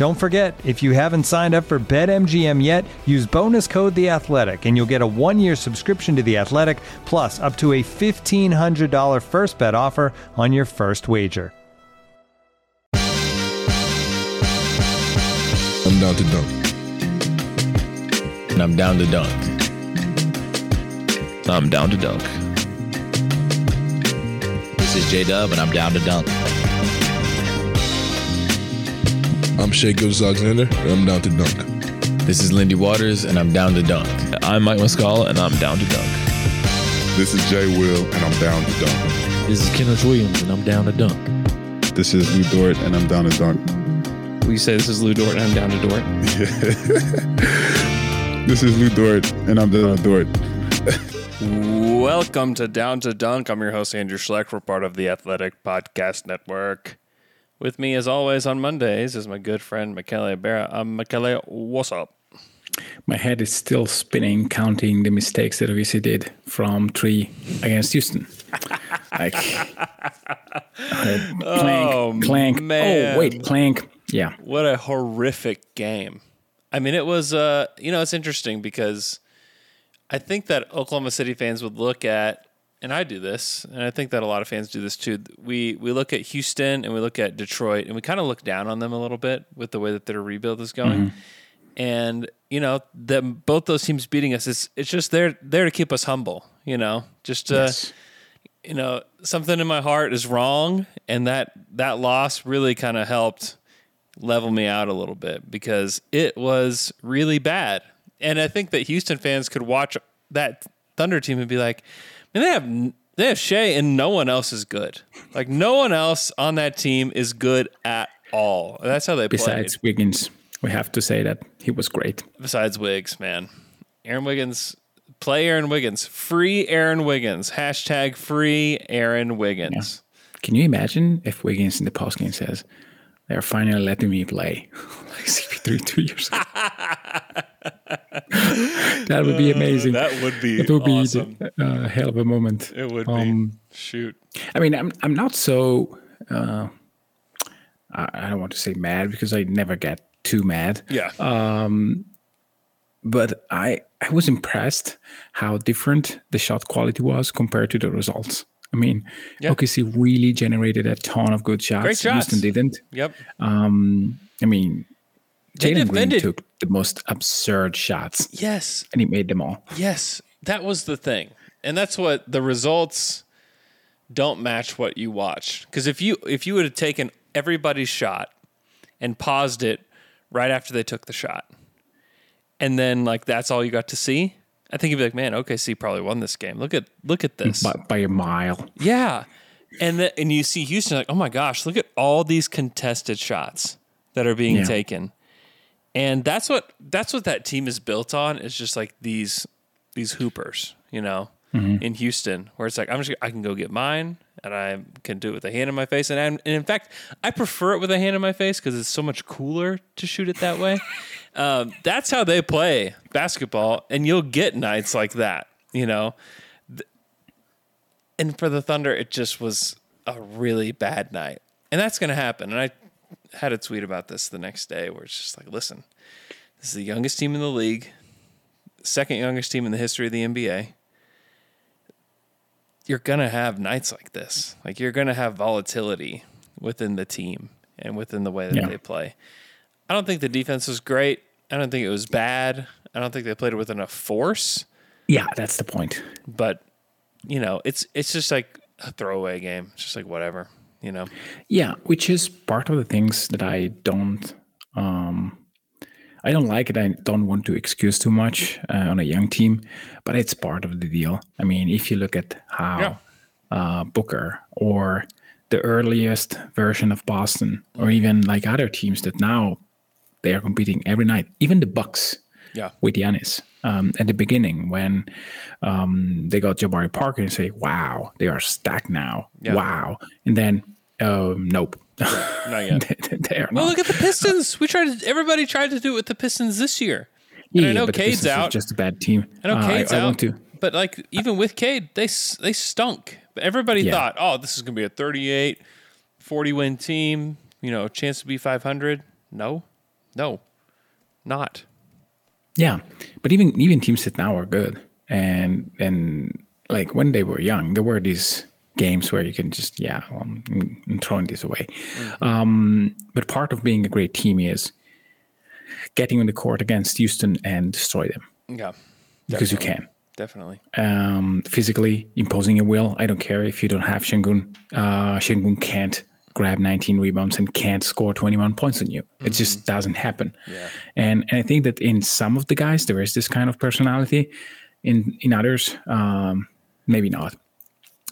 Don't forget, if you haven't signed up for BetMGM yet, use bonus code The Athletic, and you'll get a one-year subscription to The Athletic, plus up to a fifteen hundred dollar first bet offer on your first wager. I'm down to dunk. And I'm down to dunk. I'm down to dunk. This is J Dub, and I'm down to dunk. I'm Shai Gilgeous-Alexander, and I'm down to dunk. This is Lindy Waters, and I'm down to dunk. I'm Mike Muscala, and I'm down to dunk. This is Jay Will, and I'm down to dunk. This is Kenrich Williams, and I'm down to dunk. This is Lu Dort, and I'm down to dunk. We say this is Lu Dort, and I'm down to Dort. This is Lu Dort, and I'm down to Dort. Welcome to Down to Dunk. I'm your host, Andrew Schlecht. We're part of the Athletic Podcast Network. With me, as always, on Mondays is my good friend, Michele Ibarra. Um, Michele, what's up? My head is still spinning, counting the mistakes that OKC did from three against Houston. like, clank, Oh, clank. man. Oh, wait, clank. Yeah. What a horrific game. I mean, it was, uh, you know, it's interesting because I think that Oklahoma City fans would look at, and I do this, and I think that a lot of fans do this too. We we look at Houston and we look at Detroit, and we kind of look down on them a little bit with the way that their rebuild is going. Mm-hmm. And you know, them both those teams beating us, it's it's just there there to keep us humble. You know, just to, Yes. you know, something in my heart is wrong, and that that loss really kind of helped level me out a little bit because it was really bad. And I think that Houston fans could watch that Thunder team and be like, man, they have they have Shai and no one else is good. Like no one else on that team is good at all. That's how they play. Besides played. Wiggins, we have to say that he was great. Besides Wiggs, man, Aaron Wiggins. Play Aaron Wiggins. Free Aaron Wiggins. Hashtag free Aaron Wiggins. Can you imagine if Wiggins in the postgame says, they're finally letting me play? like CP3 two years ago. that would be amazing. That would be It would be awesome. a uh, hell of a moment. It would Um, be. Shoot. I mean, I'm I'm not so. Uh, I, don't want to say mad because I never get too mad. Yeah. Um, But I I was impressed how different the shot quality was compared to the results. I mean, Yeah. OKC really generated a ton of good shots. Great shots. Houston didn't. yep. Um, I mean, Jalen Green took the most absurd shots, Yes. and he made them all. Yes, that was the thing, and that's what the results don't match what you watch. Because if you if you would have taken everybody's shot and paused it right after they took the shot, and then like that's all you got to see, I think you'd be like, man, OKC probably won this game. Look at look at this. by, by a mile. Yeah. And then and you see Houston like, oh my gosh, look at all these contested shots that are being Yeah. taken. And that's what that's what that team is built on is just like these these hoopers, you know, in Houston, where it's like I'm just I can go get mine and I can do it with a hand in my face. And, I'm, and in fact, I prefer it with a hand in my face because it's so much cooler to shoot it that way. um, that's how they play basketball, and you'll get nights like that, you know and for the Thunder, it just was a really bad night. And that's going to happen. And I had a tweet about this the next day where it's just like, listen, this is the youngest team in the league, second youngest team in the history of the NBA. You're going to have nights like this. Like, you're going to have volatility within the team. and within the way that Yeah. they play. I don't think the defense was great. I don't think it was bad. I don't think they played it with enough force. Yeah, that's the point. But you know, it's it's just like a throwaway game. It's just like whatever. You know. Yeah, which is part of the things that I don't um I don't like it. I don't want to excuse too much uh, on a young team, but it's part of the deal. I mean, if you look at how Yeah. uh, Booker or the earliest version of Boston, or even like other teams that now they are competing every night, even the Bucks Yeah. with Giannis um, at the beginning when um, they got Jabari Parker and say, "Wow, they are stacked now." Yeah. Wow, and then um, nope, Not yet. they, they Well, not. look at the Pistons. We tried. To, everybody tried to do it with the Pistons this year. And I know but the Cade's out. Just a bad team. I know Uh, Cade's I, out. want to. But like even with Cade, they they stunk. But everybody Yeah. thought, oh, this is gonna be a 38, 40 win team. You know, chance to be five hundred. No, no, not. Yeah, but even even teams that now are good, and and like when they were young, there were these games where you can just yeah, I'm, I'm throwing this away. Mm-hmm. Um, but part of being a great team is getting on the court against Houston and destroy them Yeah, because you can. definitely. um, physically imposing your will. I don't care if you don't have Sengun. Uh, Sengun can't grab 19 rebounds and can't score 21 points on you. It just doesn't happen. And and I think that in some of the guys there is this kind of personality. In in others, um, maybe not.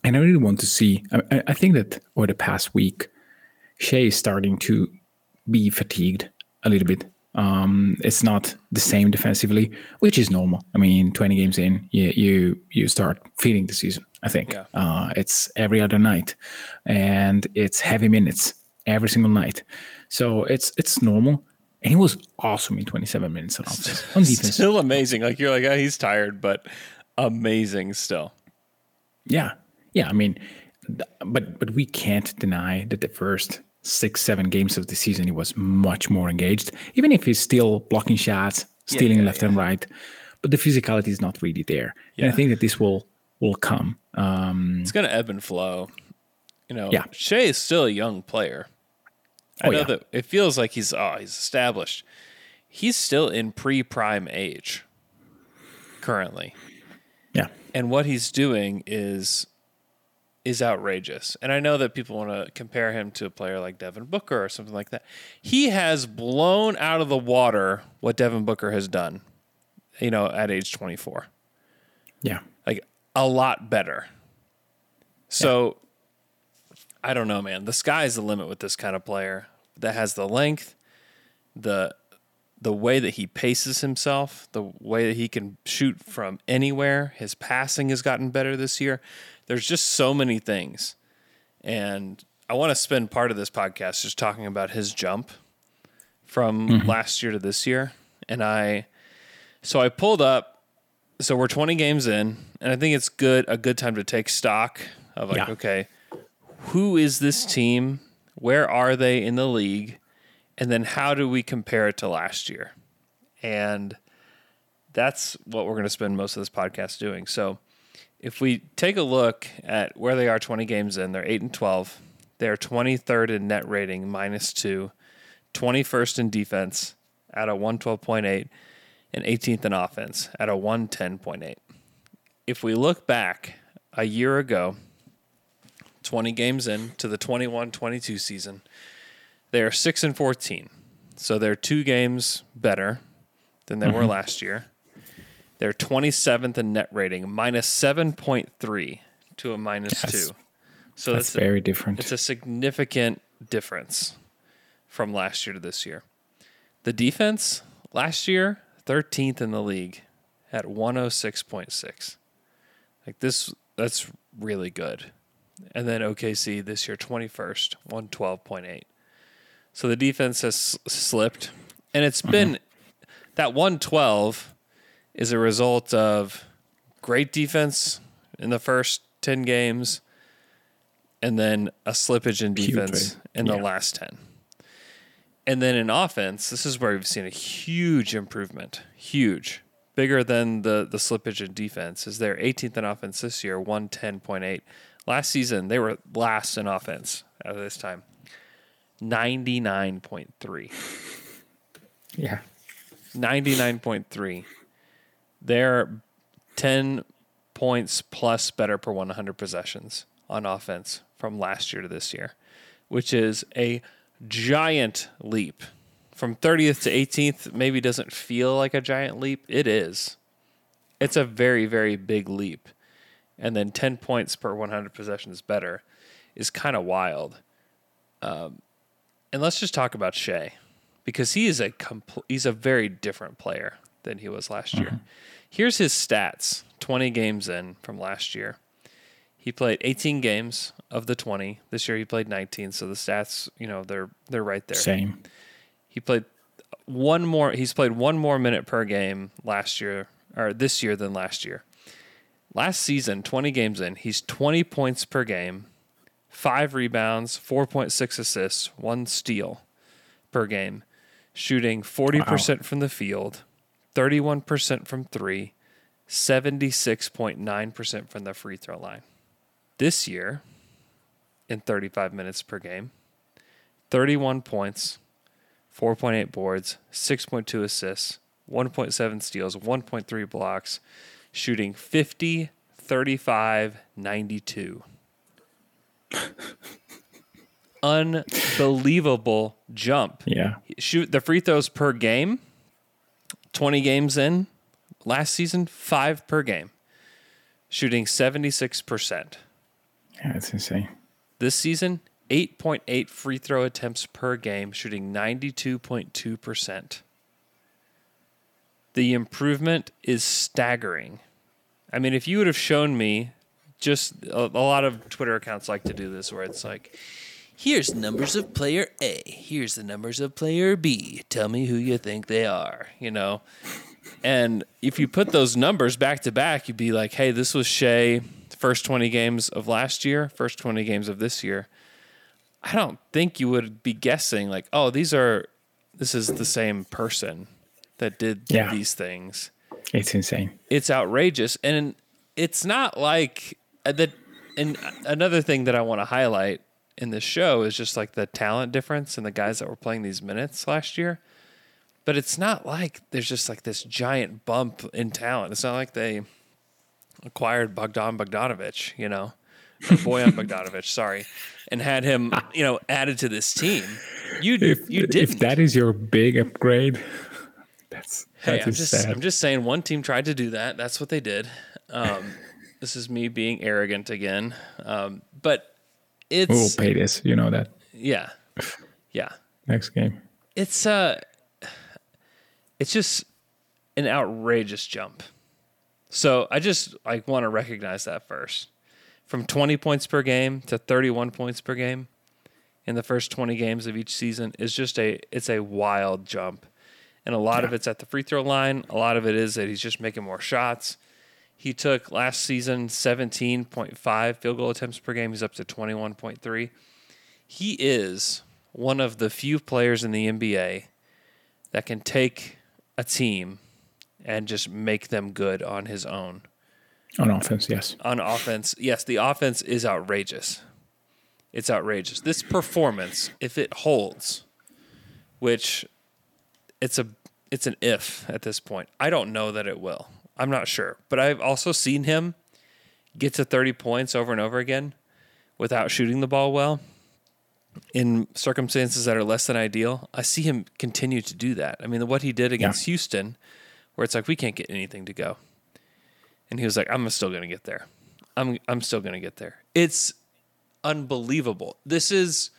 And I really want to see. I, I- think that over the past week, Shai is starting to be fatigued a little bit. Um, it's not the same defensively, which is normal. I mean, 20 games in, you you, you start feeling the season. I think Yeah. uh, it's every other night, and it's heavy minutes every single night. So it's it's normal. And he was awesome in 27 minutes on offense, on defense. Still amazing. Like you're like, oh, he's tired, but amazing still. Yeah, yeah. I mean, but but we can't deny that the first six seven games of the season he was much more engaged. Even if he's still blocking shots, stealing yeah, left and right, but the physicality is not really there. And I think that this will will come. Um, It's gonna ebb and flow. You know, Yeah. Shai is still a young player. I Oh, know yeah. that it feels like he's oh he's established. He's still in pre prime age currently. yeah, and what he's doing is is outrageous. And I know that people want to compare him to a player like Devin Booker or something like that. He has blown out of the water what Devin Booker has done, you know, at age 24. yeah, Like a lot better. So I don't know, man. The sky's the limit with this kind of player that has the length, the the way that he paces himself, the way that he can shoot from anywhere. His passing has gotten better this year. There's just so many things. And I want to spend part of this podcast just talking about his jump from mm-hmm. last year to this year. And I so I pulled up so we're 20 games in, and I think it's good a good time to take stock of like, Yeah. okay, who is this team? Where are they in the league? And then how do we compare it to last year? And that's what we're going to spend most of this podcast doing. So if we take a look at where they are 20 games in, they're 8 and 12. They're 23rd in net rating, minus 2, 21st in defense at a 112.8 and 18th in offense at a 110.8. If we look back a year ago, 20 games in to the 21 22 season, they are 6 and 14. So they're two games better than they were mm-hmm. last year. They're 27th in net rating, minus 7.3 to a minus Yes. 2. So that's that's, very different. it's a significant difference from last year to this year. The defense last year, 13th in the league at 106.6. Like this that's really good. And then OKC this year 21st, 112.8. So the defense has slipped and it's mm-hmm. been that 112 is a result of great defense in the first 10 games and then a slippage in defense Putrid. in the Yeah. last 10. And then in offense, this is where we've seen a huge improvement. Huge. Bigger than the the slippage in defense. Is they're 18th in offense this year, 110.8. Last season, they were last in offense at this time. 99.3. Yeah. 99.3. They're 10 points plus better per 100 possessions on offense from last year to this year, which is a giant leap. From 30th to 18th, maybe doesn't feel like a giant leap. It is. It's a very, very big leap. And then 10 points per 100 possessions better is kind of wild. Um, and let's just talk about Shea because he is a compl- he's a very different player than he was last year. Mm-hmm. Here's his stats 20 games in from last year. He played 18 games of the 20. This year he played 19, so the stats, you know, they're they're right there. Same. He played one more he's played one more minute per game last year or this year than last year. Last season, 20 games in, he's 20 points per game, 5 rebounds, 4.6 assists, 1 steal per game, shooting 40% from the field, 31% from 3, 76.9% from the free throw line. This year, in 35 minutes per game, 31 points, 4.8 boards, 6.2 assists, 1.7 steals, 1.3 blocks, shooting 50, 35, 92. Unbelievable jump. Yeah. Shoot the free throws per game, 20 games in last season, five per game, shooting 76%. Yeah, it's insane. This season, 8.8 free throw attempts per game, shooting 92.2%. The improvement is staggering. I mean, if you would have shown me just a, a lot of Twitter accounts like to do this where it's like, here's numbers of player A, here's the numbers of player B. Tell me who you think they are, you know? And if you put those numbers back to back, you'd be like, hey, this was Shai, first 20 games of last year, first 20 games of this year. I don't think you would be guessing, like, oh, these are, this is the same person that did Yeah. these things. It's insane. It's outrageous. And it's not like uh, that. And another thing that I want to highlight in this show is just like the talent difference in the guys that were playing these minutes last year. But it's not like there's just like this giant bump in talent. It's not like they acquired Bogdan Bogdanovic, you know, or Bojan Bogdanovic, sorry, and had him, you know, added to this team. You If, you didn't. if that is your big upgrade, that's Hey, that I'm just sad. I'm just saying one team tried to do that. That's what they did. Um, this is me being arrogant again. Um, but we will pay this. You know that yeah. Yeah. next game. It's uh it's just an outrageous jump. So I just like want to recognize that first. From 20 points per game to 31 points per game in the first 20 games of each season is just a it's a wild jump. And a lot of it's at the free throw line. A lot of it is that he's just making more shots. He took last season 17.5 field goal attempts per game. He's up to 21.3. He is one of the few players in the NBA that can take a team and just make them good on his own. On offense, yes. On offense, yes, the offense is outrageous. It's outrageous. This performance, if it holds, which it's a it's an if at this point. I don't know that it will. I'm not sure. But I've also seen him get to 30 points over and over again without shooting the ball well in circumstances that are less than ideal. I see him continue to do that. I mean, what he did against Houston, where it's like we can't get anything to go, and he was like, "I'm still going to get there. I'm I'm still going to get there." It's unbelievable. This is,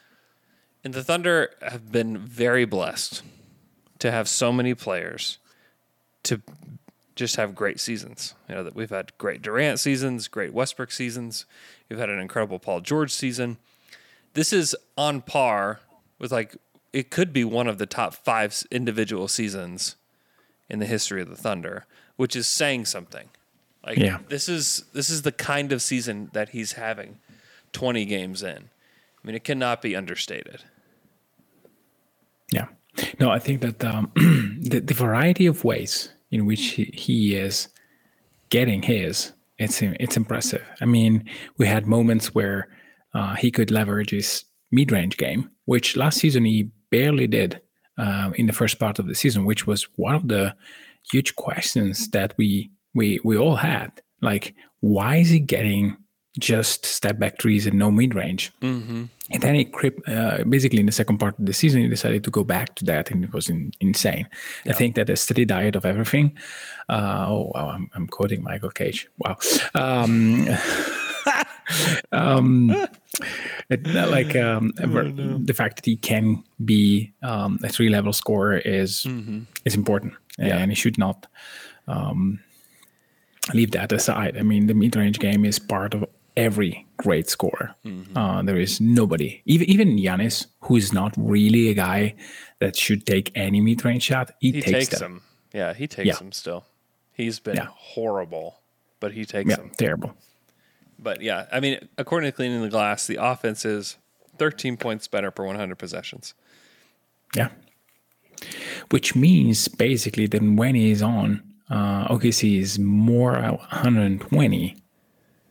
and the Thunder have been very blessed to have so many players to just have great seasons. You know that we've had great Durant seasons, great Westbrook seasons. We've had an incredible Paul George season. This is on par with like it could be one of the top five individual seasons in the history of the Thunder, which is saying something. Like Yeah. this is this is the kind of season that he's having 20 games in. I mean, it cannot be understated. Yeah. No, I think that um, the, the variety of ways in which he, he is getting his, it's it's impressive. I mean, we had moments where uh, he could leverage his mid range game, which last season he barely did um, in the first part of the season, which was one of the huge questions that we we we all had. Like, why is he getting just step back trees and no mid range? Mm-hmm. And then he crept, uh, basically in the second part of the season, he decided to go back to that, and it was in, insane. I think that a steady diet of everything. Uh, oh, wow, I'm, I'm quoting Michael Cage. Wow. Um, um, it, like um, the fact that he can be um, a three level scorer is is important, and he should not um, leave that aside. I mean, the mid range game is part of every great scorer. Uh, there is nobody, even even Giannis, who is not really a guy that should take any mid range shot. He, He takes, takes them. them. Yeah, he takes Yeah. them still. He's been Yeah. horrible, but he takes Yeah, them. terrible. But yeah, I mean, according to Cleaning the Glass, the offense is 13 points better per 100 possessions. Yeah. Which means basically that when he's on, uh, OKC is more 120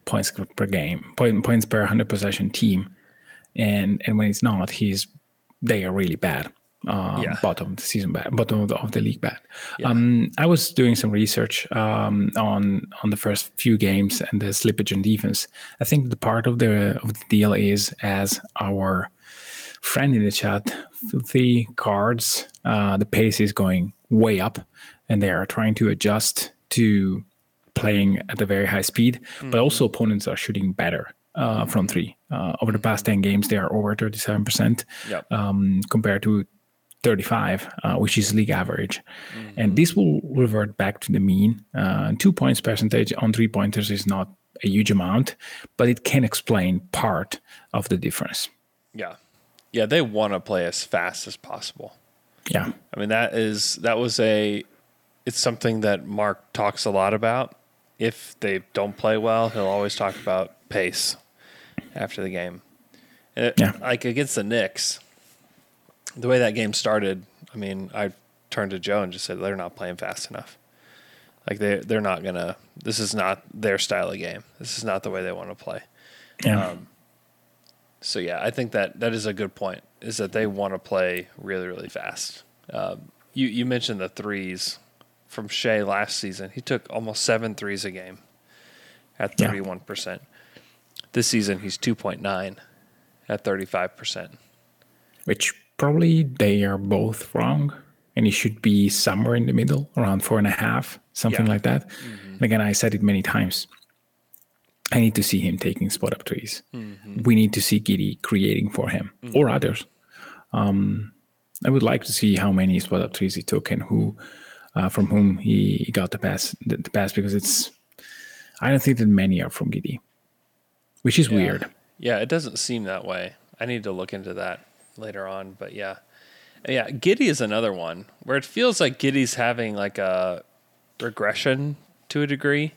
points per game, point, points per 100 possession team, and and when he's not, he's they are really bad. Um, Yeah. Bottom of the season bad, bottom of the, of the league bad. Um, I was doing some research um, on on the first few games and the slippage in defense. I think the part of the of the deal is as our friend in the chat, filthy cards. Uh, the pace is going way up, and they are trying to adjust to playing at a very high speed. But also, opponents are shooting better uh, from three. Uh, over the past ten games, they are over thirty-seven percent Yep. um, compared to 35, uh, which is league average. And this will revert back to the mean. Uh, two points percentage on three pointers is not a huge amount, but it can explain part of the difference. Yeah. Yeah, they want to play as fast as possible. Yeah. I mean, that is that was a it's something that Mark talks a lot about. If they don't play well, he'll always talk about pace after the game. It, Yeah. like against the Knicks, the way that game started, I mean, I turned to Joe and just said they're not playing fast enough. Like they they're not gonna. This is not their style of game. This is not the way they want to play. Yeah. So yeah, I think that that is a good point. Is that they want to play really really fast. Um, you you mentioned the threes from Shai last season. He took almost seven threes a game at thirty one percent. This season he's two point nine at thirty five percent. which probably they are both wrong. And he should be somewhere in the middle, around four and a half, something Yeah. like that. Mm-hmm. And again, I said it many times. I need to see him taking spot up trees. Mm-hmm. We need to see Giddey creating for him mm-hmm. or others. Um, I would like to see how many spot up trees he took and who, uh, from whom he, got the pass. The, the pass because it's, I don't think that many are from Giddey, which is weird. Yeah, it doesn't seem that way. I need to look into that later on, but yeah. Yeah, Giddey is another one where it feels like Giddey's having like a regression to a degree.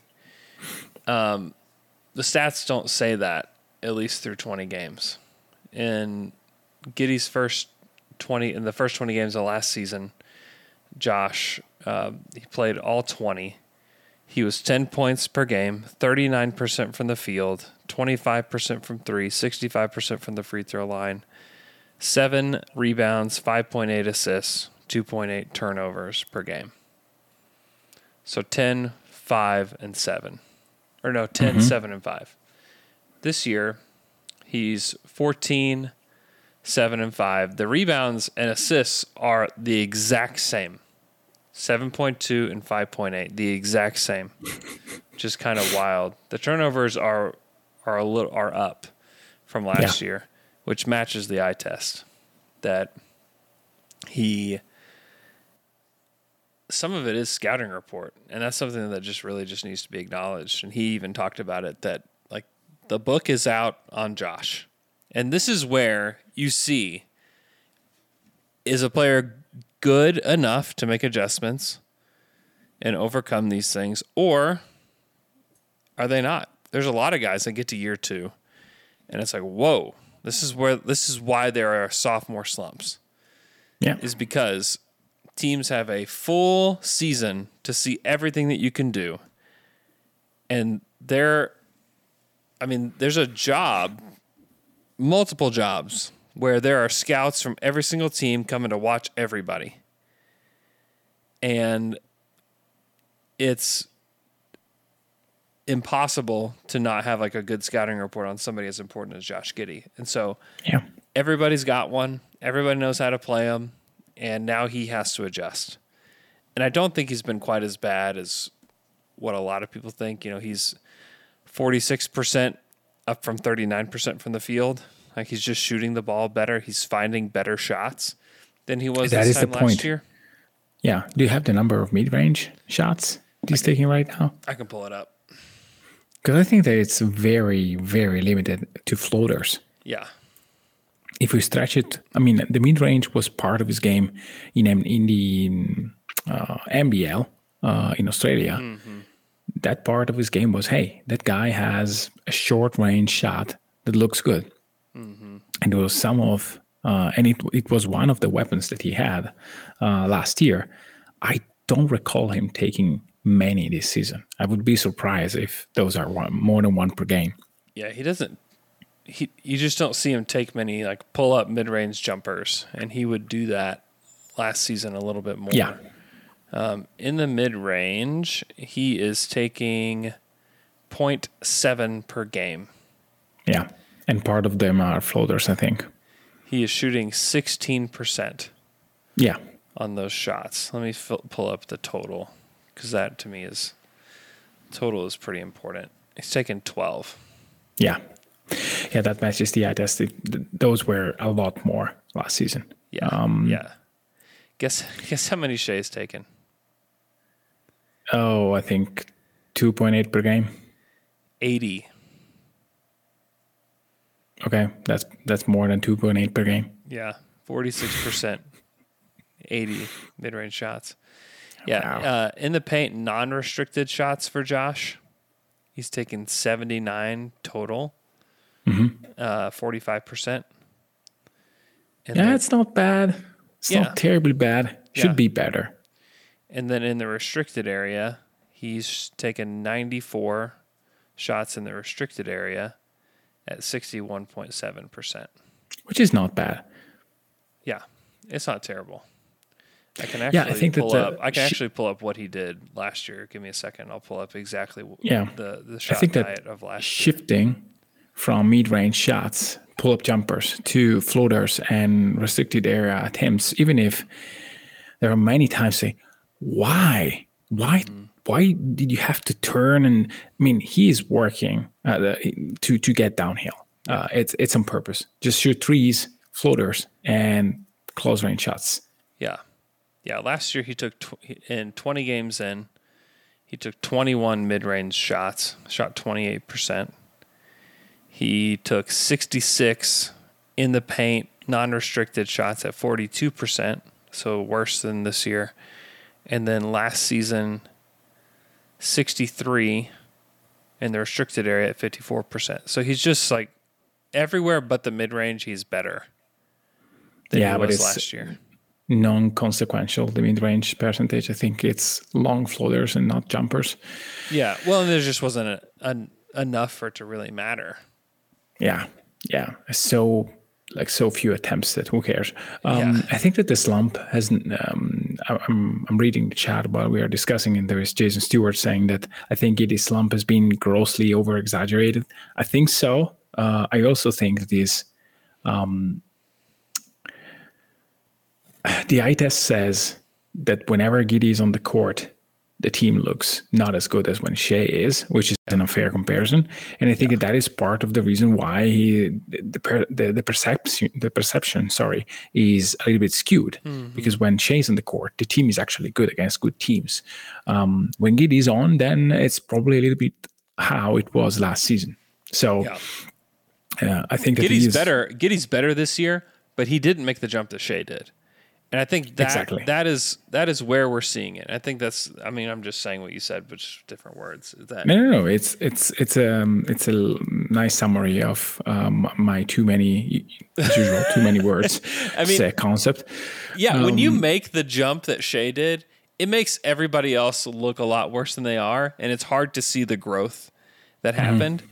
Um, the stats don't say that at least through 20 games. In Giddey's first 20 in the first 20 games of last season, Josh uh, he played all 20. He was 10 points per game, 39% from the field, 25% from three, 65% from the free throw line, seven rebounds, 5.8 assists, 2.8 turnovers per game. So 10, 5, and 7. Or no, 10, 7, and 5. This year, he's 14, 7, and 5. The rebounds and assists are the exact same 7.2 and 5.8, the exact same. Just kind of wild. The turnovers are are a little are up from last year, which matches the eye test that he some of it is scouting report and that's something that just really just needs to be acknowledged and he even talked about it that like the book is out on Josh and this is where you see is a player good enough to make adjustments and overcome these things or are they not there's a lot of guys that get to year 2 and it's like whoa this is where this is why there are sophomore slumps Yeah. is because teams have a full season to see everything that you can do. And there, I mean, there's a job, multiple jobs where there are scouts from every single team coming to watch everybody. And it's impossible to not have like a good scouting report on somebody as important as Josh Giddey. And so Yeah. everybody's got one. Everybody knows how to play him, and now he has to adjust. And I don't think he's been quite as bad as what a lot of people think. You know, he's 46% up from 39% from the field. Like he's just shooting the ball better. He's finding better shots than he was That this is the time last point. year. Yeah. Do you have the number of mid range shots he's taking right now? I can pull it up. Because I think that it's very, very limited to floaters. Yeah. If we stretch it, I mean, the mid range was part of his game in in the uh, NBL uh, in Australia. That part of his game was, hey, that guy has a short range shot that looks good, and it was some of, uh, and it it was one of the weapons that he had uh, last year. I don't recall him taking many this season. I would be surprised if those are one, more than one per game. Yeah, he doesn't. He you just don't see him take many like pull up mid range jumpers, and he would do that last season a little bit more. Yeah. in the mid range, he is taking 0.7 per game. Yeah. And part of them are floaters, I think. He is shooting 16% Yeah. on those shots. Let me fill, pull up the total because that to me is total is pretty important. He's taken 12. Yeah. Yeah, that matches the eye test. It, th- those were a lot more last season. Yeah. Um, yeah. Guess guess how many Shai's taken? Oh, I think 2.8 per game. 80. Okay, that's that's more than 2.8 per game. Yeah, forty six percent, eighty mid range shots. Yeah, Wow. uh, in the paint, non restricted shots for Josh. He's taken seventy nine total, uh, forty five percent. Yeah, then, it's not bad. It's Yeah. not terribly bad. Should Yeah. be better. and then in the restricted area, he's taken ninety four shots in the restricted area at sixty one point seven percent. Which is not bad. Yeah, it's not terrible. I can actually Yeah, I think that pull the up. I can sh- actually pull up what he did last year. Give me a second. I'll pull up exactly Yeah. the the I shot think that diet of last year. shifting from mid-range shots, pull-up jumpers to floaters and restricted area attempts, even if there are many times say, why, why, mm. Why did you have to turn? And I mean, he is working uh, the- to to get downhill. Uh, it's it's on purpose. Just shoot threes, floaters, and close range shots. Yeah, yeah. Last year he took tw- in twenty games in, he took twenty one mid range shots, shot twenty eight percent. He took sixty six in the paint, non restricted shots at forty two percent, so worse than this year. And then last season, sixty three in the restricted area at fifty four percent. So he's just like everywhere but the mid range. He's better than Yeah, he was last year. Non-consequential, the mid-range percentage. I think it's long floaters and not jumpers. Yeah. Well, and there just wasn't a, enough for it to really matter. yeah yeah so like so few attempts that who cares? Um Yeah. i think that the slump has um I- i'm i'm reading the chat while we are discussing and there is jason stewart saying that i think is slump has been grossly over exaggerated i think so. Uh i also think that this um the eye test says that whenever Giddey is on the court the team looks not as good as when Shai is, which is an unfair comparison. And I think that that is part of the reason why he the per, the, the perception the perception sorry is a little bit skewed because when Shai's on the court, the team is actually good against good teams. Um, when Giddey is on, then it's probably a little bit how it was last season. So Yeah. uh, I think Giddey's better. Giddey's better this year, but he didn't make the jump that Shai did. And I think that Exactly. that is that is where we're seeing it. I think that's. I mean, I'm just saying what you said, but just different words. Is That No, no, no. It's it's it's a it's a nice summary of um, my too many as usual too many words. I mean- concept. yeah, when you Um, make the jump that Shai did, it makes everybody else look a lot worse than they are, and it's hard to see the growth that Mm-hmm. happened.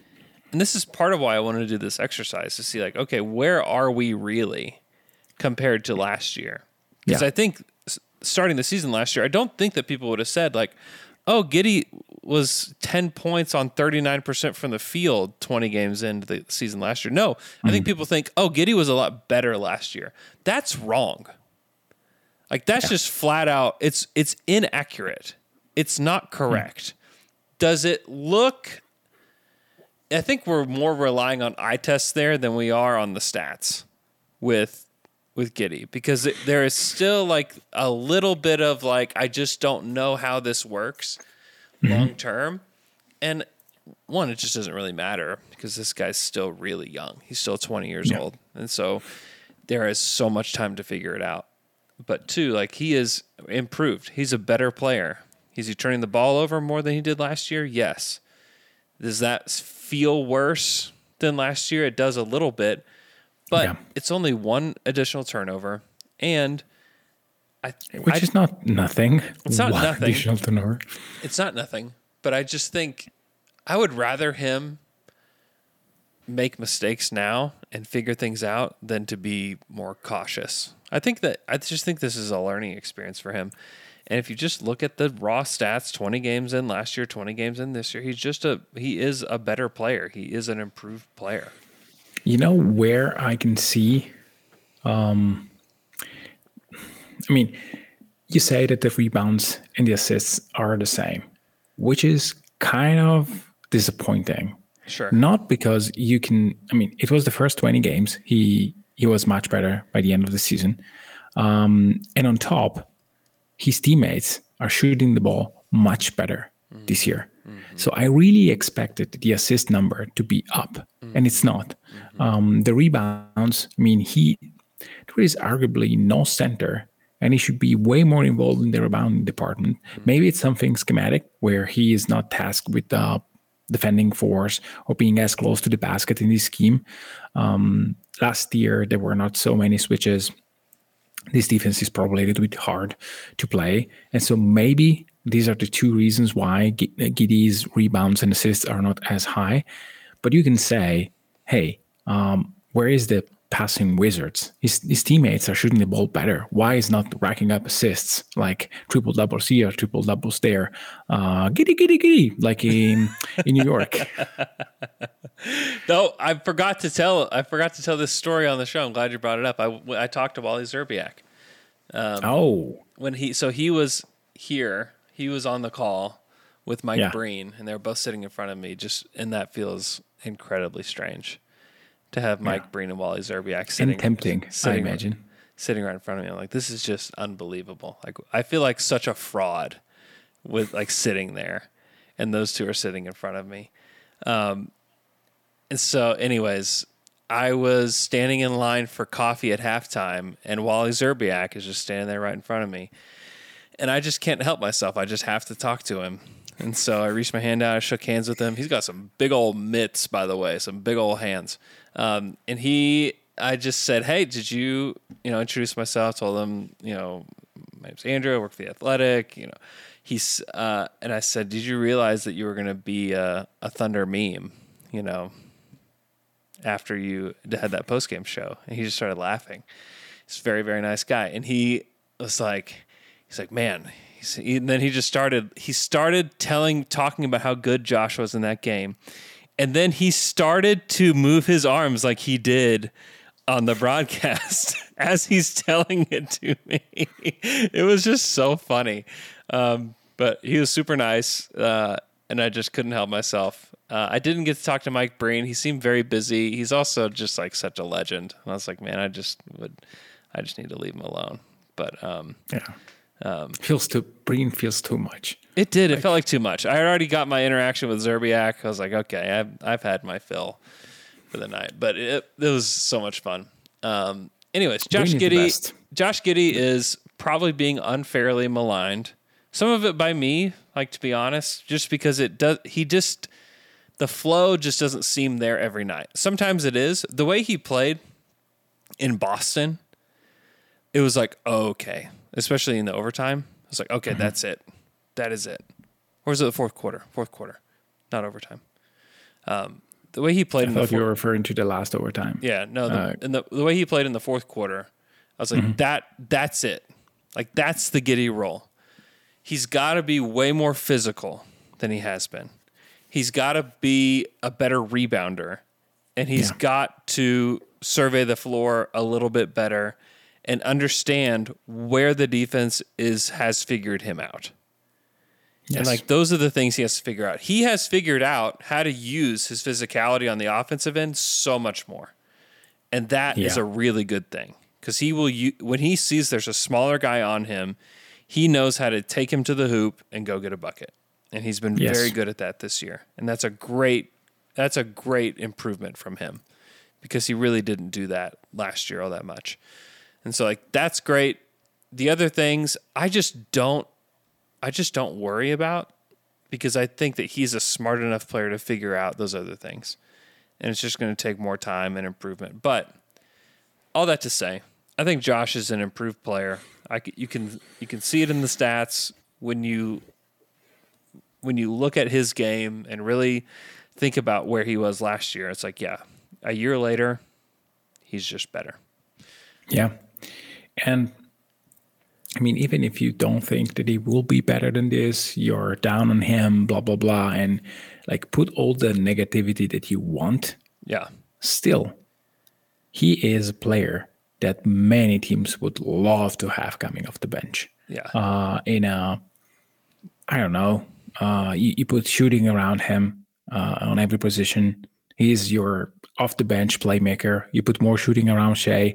and this is part of why I wanted to do this exercise to see like, okay, where are we really compared to last year? Because Yeah. I think starting the season last year, I don't think that people would have said like, oh, Giddey was 10 points on 39% from the field 20 games into the season last year. No, I think mm. people think, oh, Giddey was a lot better last year. That's wrong. Like that's just flat out it's it's inaccurate. It's not correct. Mm. Does it look I think we're more relying on eye tests there than we are on the stats with with Giddey because it, there is still like a little bit of like I just don't know how this works mm-hmm. long term. And one, it just doesn't really matter because this guy's still really young. He's still 20 years old. And so there is so much time to figure it out. But two, like he is improved. He's a better player. Is he turning the ball over more than he did last year? Yes. Does that feel worse than last year? It does a little bit, but Yeah. it's only one additional turnover. And I, Which I- is not nothing. It's not One nothing. Additional turnover. it's not nothing, but I just think I would rather him make mistakes now and figure things out than to be more cautious. I think that I just think this is a learning experience for him. And if you just look at the raw stats, 20 games in last year, 20 games in this year, he's just a he is a better player. He is an improved player. You know where I can see um I mean, you say that the rebounds and the assists are the same, which is kind of disappointing. Sure. Not because you can I mean, it was the first 20 games. He he was much better by the end of the season. Um and on top, his teammates are shooting the ball much better this year. So I really expected the assist number to be up, and it's not. Um, the rebounds, I mean, he there is arguably no center, and he should be way more involved in the rebounding department. Maybe it's something schematic where he is not tasked with uh, defending force or being as close to the basket in this scheme. Um, last year, there were not so many switches this defense is probably a little bit hard to play. And so maybe these are the two reasons why G- Giddey's rebounds and assists are not as high. But you can say, hey, um, where is the passing wizards? His, his teammates are shooting the ball better. Why is not racking up assists like triple doubles here, triple doubles there? Uh, giddy, giddy, giddy, like in, in New York. No, I forgot to tell. I forgot to tell this story on the show. I'm glad you brought it up. I, I talked to Wally Szczerbiak. oh, when he so he was here he was on the call with mike Yeah. breen and they were both sitting in front of me just and that feels incredibly strange to have mike breen and Wally Szczerbiak sitting and tempting, I sitting, imagine. sitting right in front of me I'm like this is just unbelievable like i feel like such a fraud with like sitting there and those two are sitting in front of me um and so anyways I was standing in line for coffee at halftime, and Wally Szczerbiak is just standing there right in front of me. And I just can't help myself. I just have to talk to him. And so I reached my hand out, I shook hands with him. He's got some big old mitts, by the way, some big old hands. Um, and he, I just said, Hey, did you, you know, introduce myself, told him, you know, my name's Andrew, I work for the Athletic, you know. He's, uh, and I said, Did you realize that you were going to be a, a Thunder meme, you know, after you had that post game show, and he just started laughing. He's a very very nice guy, and he was like, he's like, man. He's, he, and then he just started. He started telling, talking about how good Josh was in that game, and then he started to move his arms like he did on the broadcast as he's telling it to me. it was just so funny. Um, but he was super nice, uh, and I just couldn't help myself. Uh, I didn't get to talk to Mike Breen. He seemed very busy. He's also just like such a legend. And I was like, man, I just would, I just need to leave him alone. But um, Yeah. Feels too, Breen feels too much. it did. It felt like too much. I had already got my interaction with Szczerbiak. I was like, okay, I've, I've had my fill for the night. But it, it was so much fun. Um, anyways, Josh Breen is the Giddey. Josh Giddey is probably being unfairly maligned. Some of it by me, like to be honest, just because it does. He just the flow just doesn't seem there every night. Sometimes it is. The way he played in Boston, it was like okay, especially in the overtime. I was like, okay, that's it. That is it. Or was it the fourth quarter? Fourth quarter, not overtime. Um, the way he played I in the thought you four- were referring to the last overtime. yeah, no, the, Uh, the, the way he played in the fourth quarter, I was like, that that's it. Like that's the Giddey role. He's got to be way more physical than he has been. He's got to be a better rebounder, and he's Yeah. got to survey the floor a little bit better and understand where the defense is has figured him out. Yes. And like those are the things he has to figure out. He has figured out how to use his physicality on the offensive end so much more. And that is Yeah. a really good thing cuz he will when he sees there's a smaller guy on him, he knows how to take him to the hoop and go get a bucket. And he's been Yes. very good at that this year. And that's a great that's a great improvement from him because he really didn't do that last year all that much. And so like that's great. The other things I just don't I just don't worry about because I think that he's a smart enough player to figure out those other things. And it's just going to take more time and improvement. But all that to say, I think Josh is an improved player. I you can you can see it in the stats when you when you look at his game and really think about where he was last year. It's like, yeah, a year later, he's just better. Yeah. And I mean, even if you don't think that he will be better than this, you're down on him, blah, blah, blah, and like put all the negativity that you want, Yeah. still, he is a player that many teams would love to have coming off the bench. Yeah. Uh, in a, I don't know, uh, you, you put shooting around him uh, on every position. He's your off the bench playmaker. You put more shooting around Shai.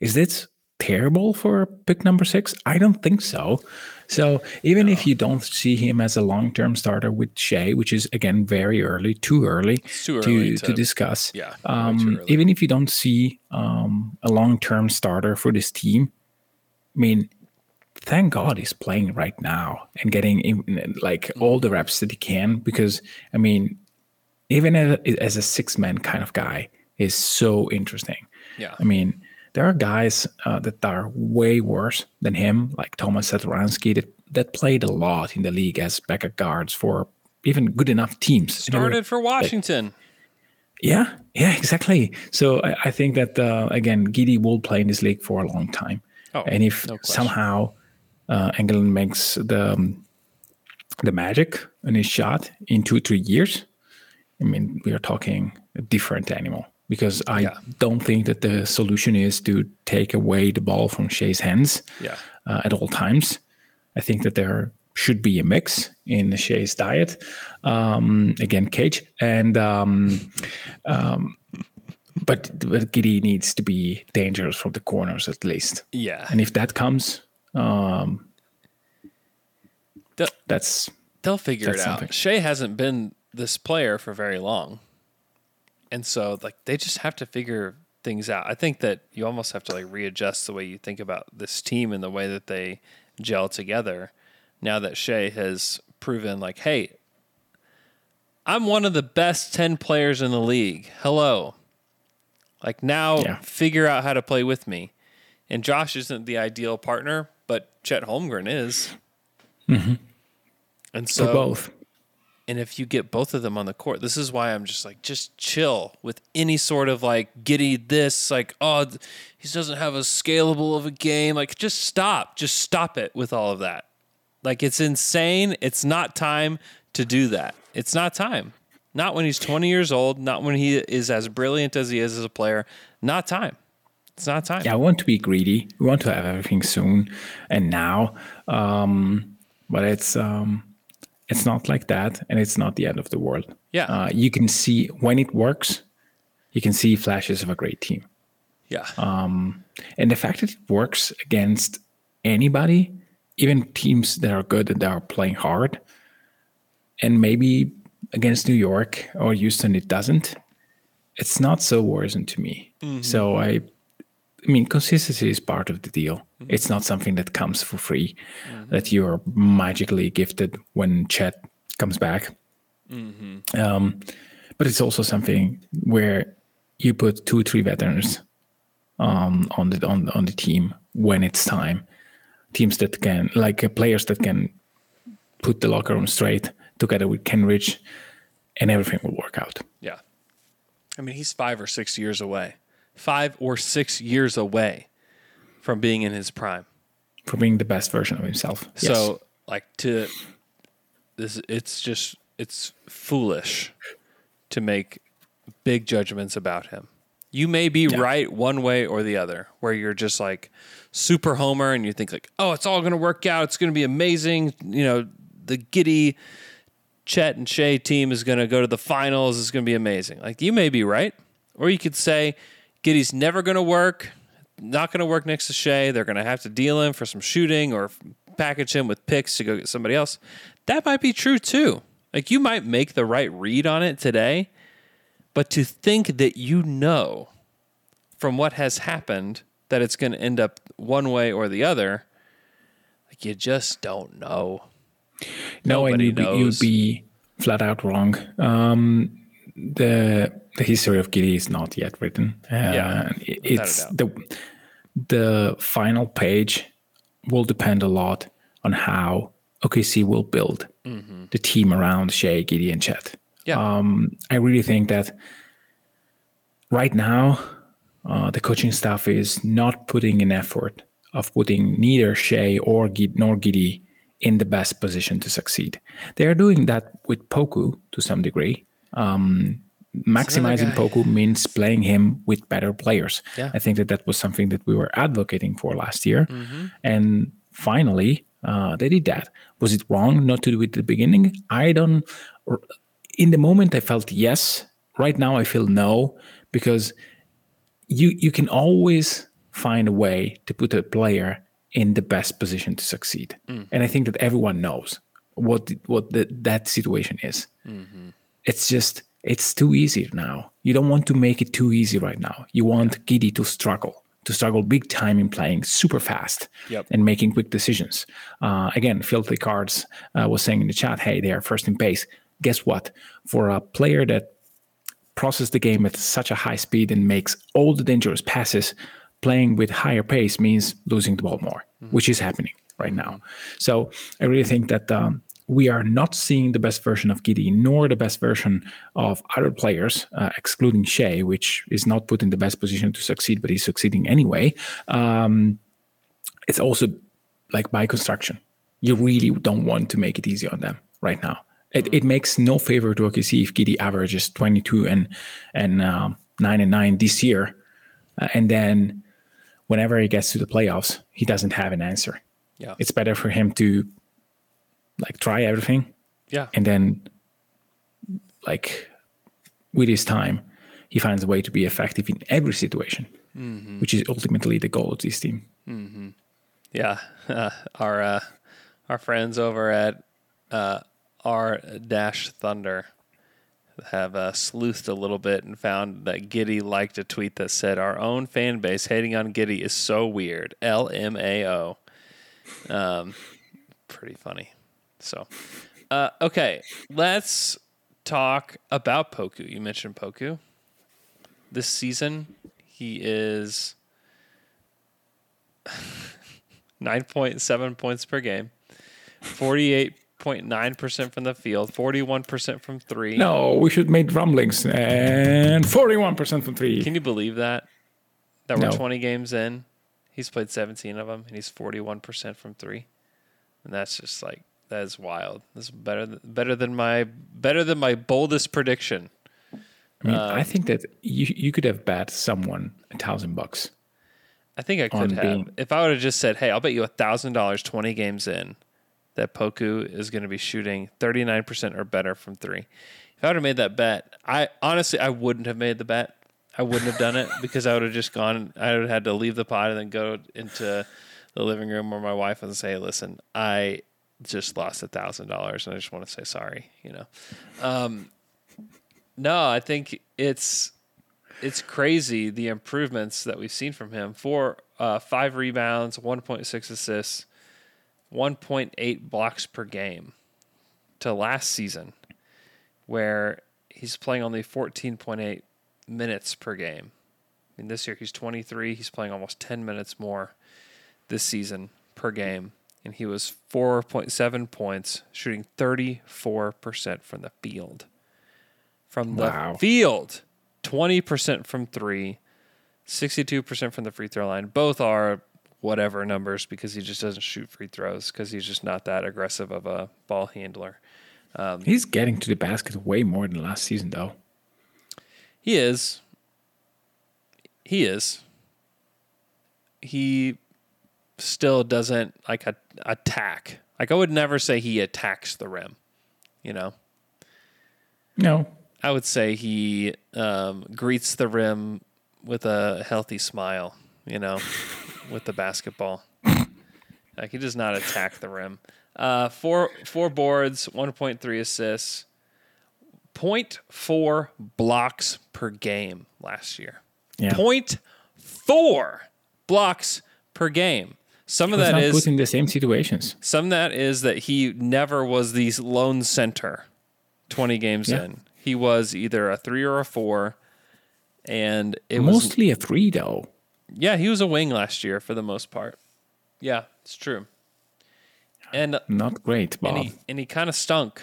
Is this terrible for pick number six? I don't think so. So even if you don't see him as a long term starter with Shai, which is again very early, too early, too to, early to, to- discuss. yeah, Um, even if you don't see um, a long term starter for this team, I mean, thank God he's playing right now and getting in, like all the reps that he can because I mean, even as, as a six man kind of guy is so interesting. Yeah. I mean, there are guys uh, that are way worse than him, like Thomas Satoransky, that that played a lot in the league as backup guards for even good enough teams. Started for Washington. yeah, yeah, exactly. So I, I think that uh, again, Giddey will play in this league for a long time, Oh, and if no somehow uh, England makes the um, the magic in his shot in two three years, I mean, we are talking a different animal. Because I Yeah. don't think that the solution is to take away the ball from Shai's hands Yeah. uh, at all times. I think that there should be a mix in Shai's diet. Um, again, Cage and um, um, but but Giddey needs to be dangerous from the corners at least. Yeah. And if that comes, um, They'll, that's they'll figure That's it out. something. Shai hasn't been this player for very long. And so like they just have to figure things out. I think that you almost have to like readjust the way you think about this team and the way that they gel together now that Shai has proven like, hey, I'm one of the best 10 players in the league. Hello. Like now Yeah. figure out how to play with me. And Josh isn't the ideal partner, but Chet Holmgren is. Mm-hmm. And so for both. And if you get both of them on the court, this is why I'm just like, just chill with any sort of like Giddey this, like, oh, he doesn't have a scalable of a game. Like, just stop. Just stop it with all of that. Like, it's insane. It's not time to do that. It's not time. Not when he's 20 years old, not when he is as brilliant as he is as a player. Not time. It's not time. Yeah, I want to be greedy. We want to have everything soon and now. Um, but it's um, it's not like that, and it's not the end of the world. Yeah. uh, you can see when it works. You can see flashes of a great team, Yeah. and the fact that it works against anybody, even teams that are good and that are playing hard, and maybe against New York or Houston, it doesn't. It's not so worrisome to me. So I I mean, consistency is part of the deal. It's not something that comes for free, that you're magically gifted when Chet comes back. Um, but it's also something where you put two, three veterans um, on the on on the team when it's time. Teams that can, like uh, players that can put the locker room straight together with Kenrich, and everything will work out. Yeah. I mean, he's five or six years away, five or six years away from being in his prime. from being the best version of himself. Yes. So, like to this, it's just it's foolish to make big judgments about him. You may be right one way or the other, where you're just like super homer and you think like, oh, it's all going to work out. It's going to be amazing. You know, the Giddey Chet and Shai team is going to go to the finals. It's going to be amazing. Like you may be right, or you could say Giddey's never going to work. Not going to work next to Shai. They're going to have to deal him for some shooting or package him with picks to go get somebody else. That might be true too. Like you might make the right read on it today, but to think that you know from what has happened that it's going to end up one way or the other, like you just don't know. No, and Nobody you'd be, you'd be flat out wrong. Um, the the history of Giddey is not yet written. Uh, Yeah, it- without a it's the the final page will depend a lot on how OKC will build the team around Shai, Giddey, and Chet. Yeah. Um, I really think that right now uh, the coaching staff is not putting an effort of putting neither Shai or Gid, nor Giddey in the best position to succeed. They are doing that with Poku to some degree. Um, maximizing Poku means playing him with better players. Yeah. I think that that was something that we were advocating for last year, and finally uh, they did that. Was it wrong not to do it at the beginning? I don't. In the moment, I felt yes. Right now, I feel no because you you can always find a way to put a player in the best position to succeed. And I think that everyone knows what what the, that situation is. It's just it's too easy now. You don't want to make it too easy right now. You want Giddey to struggle, to struggle big time in playing super fast Yep. and making quick decisions. Uh, again, Filthy Cards uh, was saying in the chat, "Hey, they are first in pace." Guess what? For a player that process the game at such a high speed and makes all the dangerous passes, playing with higher pace means losing the ball more, which is happening right now. So I really think that um, we are not seeing the best version of Giddey, nor the best version of other players, uh, excluding Shai, which is not put in the best position to succeed, but he's succeeding anyway. Um, it's also like by construction. You really don't want to make it easy on them right now. It, it makes no favor to OKC if Giddey averages 22 and and um, nine and nine this year, uh, and then whenever he gets to the playoffs, he doesn't have an answer. Yeah. It's better for him to like try everything Yeah. and then like with his time, he finds a way to be effective in every situation, which is ultimately the goal of this team. Yeah, uh, our uh, our friends over at uh, R Dash Thunder have uh, sleuthed a little bit and found that Giddey liked a tweet that said, "Our own fan base hating on Giddey is so weird." LMAO. Um, pretty funny. So, uh, okay, let's talk about Poku. You mentioned Poku. This season, he is 9.7 points per game, 48.9% from the field, 41% from three. No, we should make rumblings and 41% from three. Can you believe that? That we're No. 20 games in. He's played 17 of them and he's 41% from three. And that's just like, that is wild. This is better than, better than my better than my boldest prediction. I mean, I um, think that you you could have bet someone a thousand bucks. I think I could have. being- if I would have just said, "Hey, I'll bet you a thousand dollars, twenty games in, that Poku is going to be shooting thirty nine percent or better from three. If I would have made that bet, I honestly I wouldn't have made the bet. I wouldn't have done it because I would have just gone. I would have had to leave the pod and then go into the living room where my wife and say, "Listen, I just lost a thousand dollars and I just want to say sorry." You know. Um, no, I think it's it's crazy the improvements that we've seen from him. Four, uh, five rebounds, one point six assists, one point eight blocks per game, to last season, where he's playing only fourteen point eight minutes per game. I mean, this year he's twenty three. He's playing almost ten minutes more this season per game, and he was four point seven points, shooting thirty four percent from the field. From the Wow. field. 20% from three, 62% from the free throw line. Both are whatever numbers because he just doesn't shoot free throws because he's just not that aggressive of a ball handler. Um, he's getting to the basket way more than last season, though. He is. He is. He still doesn't like a, attack. Like I would never say he attacks the rim. You know, No, I would say he um, greets the rim with a healthy smile. You know, with the basketball. Like he does not attack the rim. Uh, four four boards, one point three assists, 0.4 blocks per game last year. yeah. 0.4 blocks per game. Some of that is put in the same situations. some of that is that he never was the lone center 20 games Yeah. in. He was either a 3 or a 4 and it was Mostly a three, though. yeah, he was a wing last year for the most part. Yeah, it's true. And Not great, Bob. and he and he kind of stunk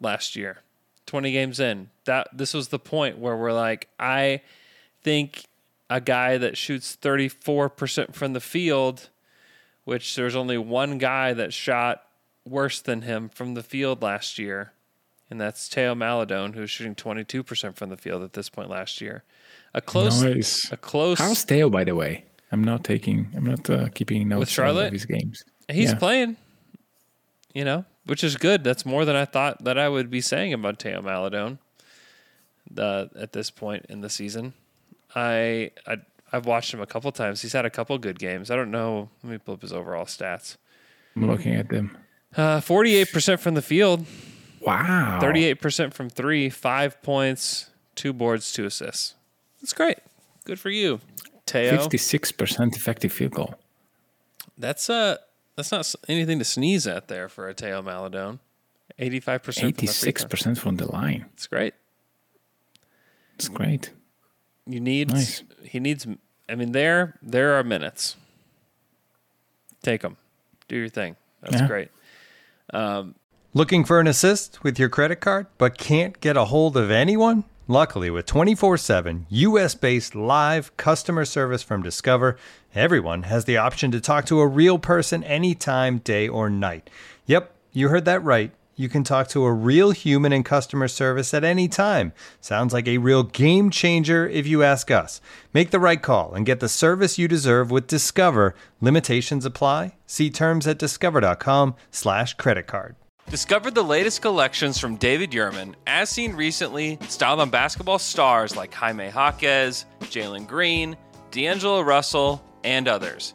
last year. 20 games in. That this was the point where we're like I think a guy that shoots 34% from the field, which there's only one guy that shot worse than him from the field last year, and that's Theo Maledon who's shooting 22% from the field at this point last year. A close Nice. a close How's Theo, by the way? I'm not taking. I'm not uh, keeping notes Charlotte? of his games. He's Yeah. playing, you know, which is good. That's more than I thought that I would be saying about Theo Maledon uh, at this point in the season. I, I I've watched him a couple times. He's had a couple good games. I don't know. Let me pull up his overall stats. I'm looking at them. Uh, Forty-eight percent from the field, Wow. thirty-eight percent from three, five points, two boards, two assists. That's great. Good for you, Theo. Fifty-six percent effective field goal. That's uh that's not anything to sneeze at there for a Theo Maledon. Eighty-five percent from the Eighty-six percent from the line. It's great. It's great. You need Nice. he needs. I mean, there there are minutes. Take them. Do your thing. That's Yeah. great. Um, Looking for an assist with your credit card, but can't get a hold of anyone? Luckily, with 24 7 US based live customer service from Discover, everyone has the option to talk to a real person anytime, day or night. Yep, you heard that right. You can talk to a real human in customer service at any time. Sounds like a real game changer if you ask us. Make the right call and get the service you deserve with Discover. Limitations apply. See terms at discover.com/slash credit card. Discover the latest collections from David Yurman, as seen recently, styled on basketball stars like Jaime Jaquez, Jalen Green, D'Angelo Russell, and others.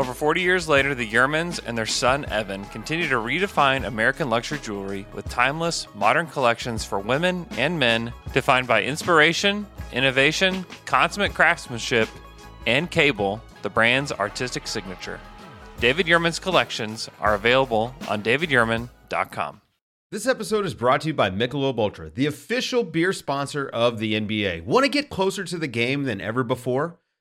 Over 40 years later, the Yurmans and their son Evan continue to redefine American luxury jewelry with timeless, modern collections for women and men defined by inspiration, innovation, consummate craftsmanship, and cable, the brand's artistic signature. David Yurman's collections are available on davidyurman.com. This episode is brought to you by Michelob Ultra, the official beer sponsor of the NBA. Want to get closer to the game than ever before?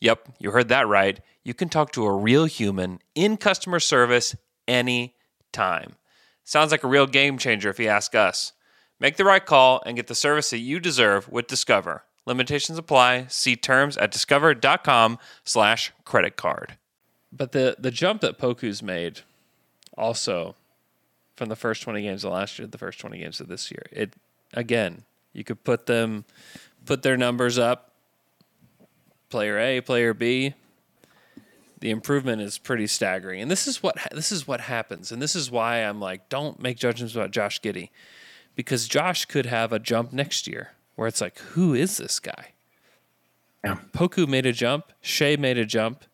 Yep, you heard that right. You can talk to a real human in customer service any time. Sounds like a real game changer if you ask us. Make the right call and get the service that you deserve with Discover. Limitations apply. See terms at discover.com slash credit card. But the, the jump that Poku's made also from the first 20 games of last year to the first 20 games of this year, it again, you could put them put their numbers up. Player A, player B, the improvement is pretty staggering. And this is what this is what happens. And this is why I'm like, don't make judgments about Josh Giddey because Josh could have a jump next year where it's like, who is this guy? Yeah. Poku made a jump, Shai made a jump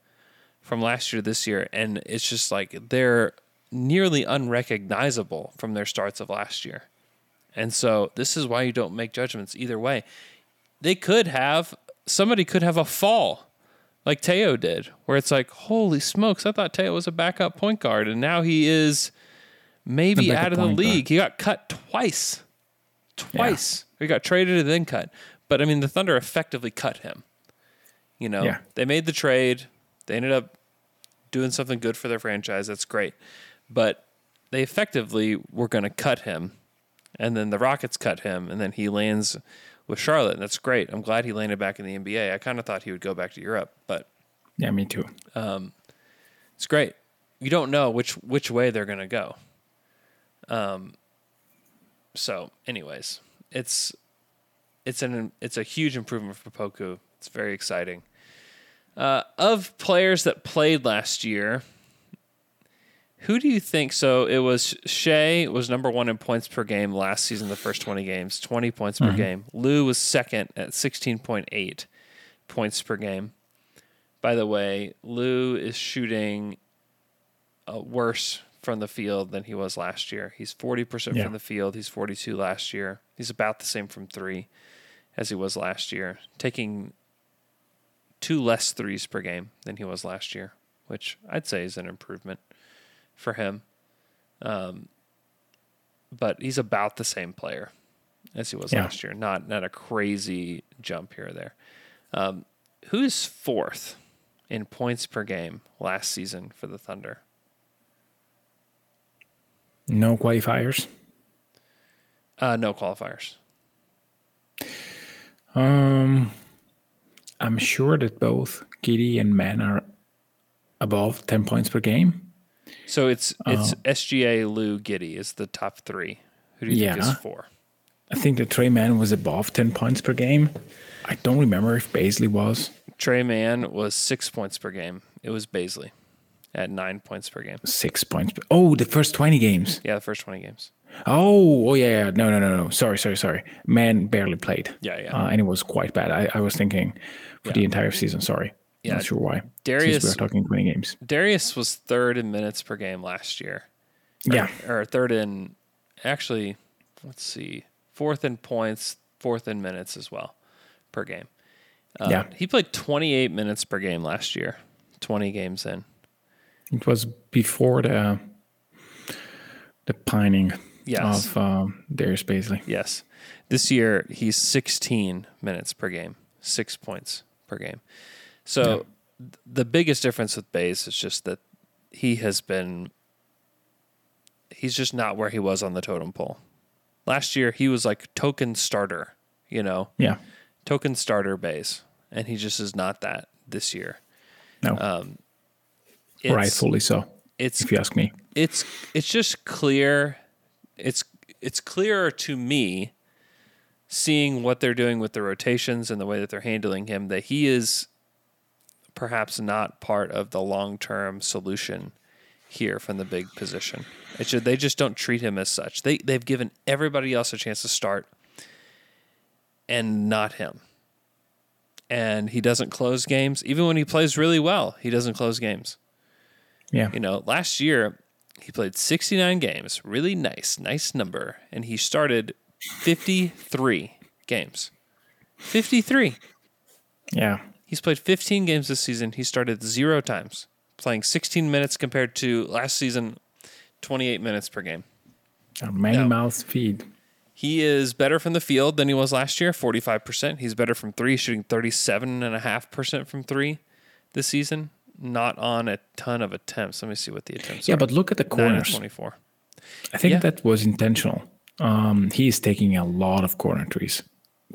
from last year to this year, and it's just like they're nearly unrecognizable from their starts of last year. And so this is why you don't make judgments either way. They could have somebody could have a fall like Theo did, where it's like, holy smokes, I thought Theo was a backup point guard, and now he is maybe out of the league. guard. He got cut twice. Twice. He got traded and then cut. But I mean the Thunder effectively cut him. You know, Yeah. they made the trade. They ended up doing something good for their franchise. That's great. But they effectively were going to cut him. And then the Rockets cut him. And then he lands with Charlotte. And that's great. I'm glad he landed back in the NBA. I kind of thought he would go back to Europe, but Yeah, me too. it's great. You don't know which which way they're going to go. Um so anyways, it's it's an it's a huge improvement for Poku. It's very exciting. Uh, of players that played last year, who do you think? So it was Shai was number one in points per game last season, the first 20 games, 20 points per game. Lu was second at 16.8 points per game. By the way, Lu is shooting uh, worse from the field than he was last year. He's 40% Yeah. from the field. He's 42 last year. He's about the same from three as he was last year, taking two less threes per game than he was last year, which I'd say is an improvement for him. Um, but he's about the same player as he was Yeah. last year. Not not a crazy jump here or there. Um, who's fourth in points per game last season for the Thunder? No qualifiers. Uh, no qualifiers. Um, I'm sure that both Giddey and Mann are above 10 points per game. So it's it's Uh, SGA, Lu, Giddey is the top three. Who do you think is Yeah. four? I think that Tre Mann was above 10 points per game. I don't remember if Bazley was Tre Mann was six points per game. It was Bazley at nine points per game. six points. Per- oh, the first 20 games. Yeah, the first twenty games. Oh, oh yeah, yeah. No, no, no, no. Sorry, sorry, sorry. Mann barely played. Yeah, yeah. Uh, and it was quite bad. I, I was thinking for the entire season. Sorry. Yeah. Not sure why. Darius- we're talking 20 games. Darius was third in minutes per game last year. Or- Yeah. or third in actually, let's see, fourth in points, fourth in minutes as well per game. Uh, yeah. he played 28 minutes per game last year, 20 games in. It was before the the pining Yes. of um, Darius Bazley. Yes. This year, he's 16 minutes per game, six points per game. So th- the biggest difference with Bays is just that he has been, he's just not where he was on the totem pole. Last year, he was like token starter, you know, Yeah. token starter Bays, and he just is not that this year. No. Um, it's, rightfully so, It's if you ask me. it's it's just clear it's it's clearer to me seeing what they're doing with the rotations and the way that they're handling him that he is perhaps not part of the long-term solution here from the big position. Should, they just don't treat him as such. They they've given everybody else a chance to start and not him. And he doesn't close games even when he plays really well. He doesn't close games. Yeah. You know, last year he played 69 games, really nice, nice number, and he started 53 games. 53. Yeah. He's played 15 games this season. He started zero times, playing 16 minutes compared to last season, 28 minutes per game. A many No. mouths feed. He is better from the field than he was last year, 45%. He's better from three, shooting 37.5% from three this season. Not on a ton of attempts. Let me see what the attempts Yeah, are. but look at the corners. 24. I think Yeah. that was intentional. Um, he is taking a lot of corner trees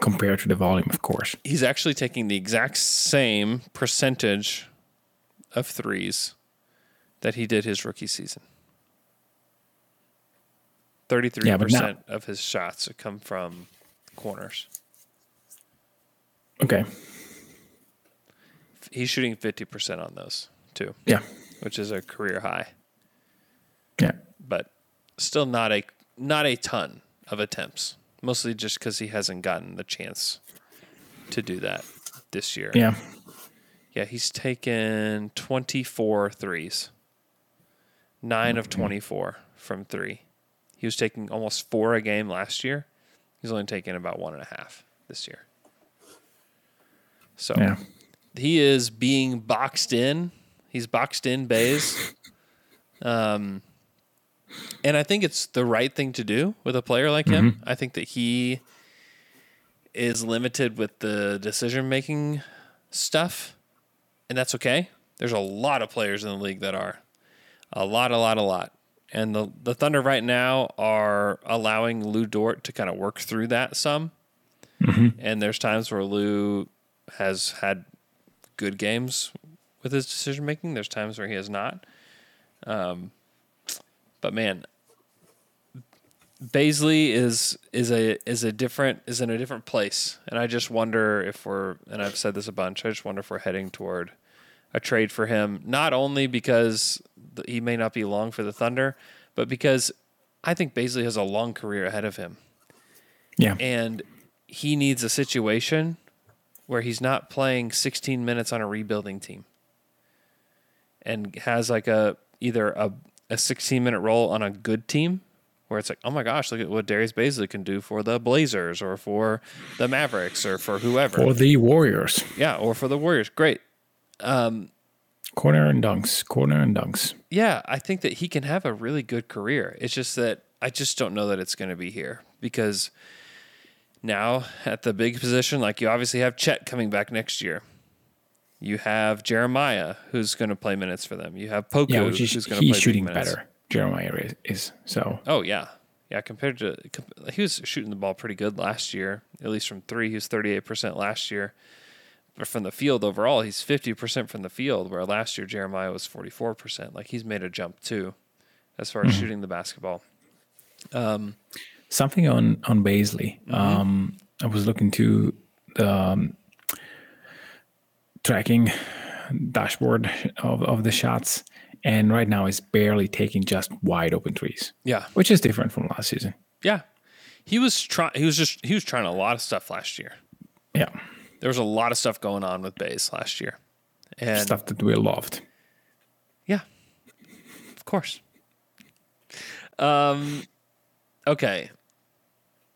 compared to the volume, of course. he's actually taking the exact same percentage of threes that he did his rookie season. Thirty-three Yeah, but now- percent of his shots come from corners. Okay. He's shooting fifty percent on those too, Yeah. which is a career high, Yeah. but still not a not a ton of attempts, mostly just because he hasn't gotten the chance to do that this year. Yeah. Yeah, he's taken 24 threes, nine of 24 from three. He was taking almost four a game last year. He's only taking about one and a half this year. So Yeah. he is being boxed in. He's boxed in Bays. Um, and I think it's the right thing to do with a player like him. I think that he is limited with the decision making stuff, and that's okay. There's a lot of players in the league that are a lot, a lot, a lot. And the the Thunder right now are allowing Lu Dort to kind of work through that some. And there's times where Lu has had good games with his decision making. There's times where he has not. Um, but man, Bazley is is a is a different is in a different place, and I just wonder if we're and I've said this a bunch. I just wonder if we're heading toward a trade for him, not only because he may not be long for the Thunder, but because I think Bazley has a long career ahead of him Yeah. and he needs a situation where he's not playing 16 minutes on a rebuilding team and has like a either a, a 16 minute role on a good team where it's like oh my gosh look at what Darius Bazley can do for the Blazers or for the Mavericks or for whoever Or the Warriors. yeah or for the Warriors great um, Corner and dunks. Corner and dunks. yeah, I think that he can have a really good career. It's just that I just don't know that it's going to be here because now at the big position, like you obviously have Chet coming back next year. You have Jeremiah who's going to play minutes for them. You have Poku Yeah, which is, who's going to play shooting minutes. better. Jeremiah is, is so. Oh yeah, yeah. Compared to he was shooting the ball pretty good last year, at least from three. He was thirty eight percent last year. But from the field overall, he's fifty percent from the field, where last year Jeremiah was forty four percent. Like he's made a jump too, as far as Mm-hmm. shooting the basketball. Um, Something on on Bazley. Mm-hmm. Um, I was looking to the um, tracking dashboard of, of the shots, and right now it's barely taking just wide open trees Yeah, which is different from last season. yeah. He was trying. He was just he was trying a lot of stuff last year. Yeah, There was a lot of stuff going on with Bays last year, and stuff that we loved. Yeah, of course. Um, okay.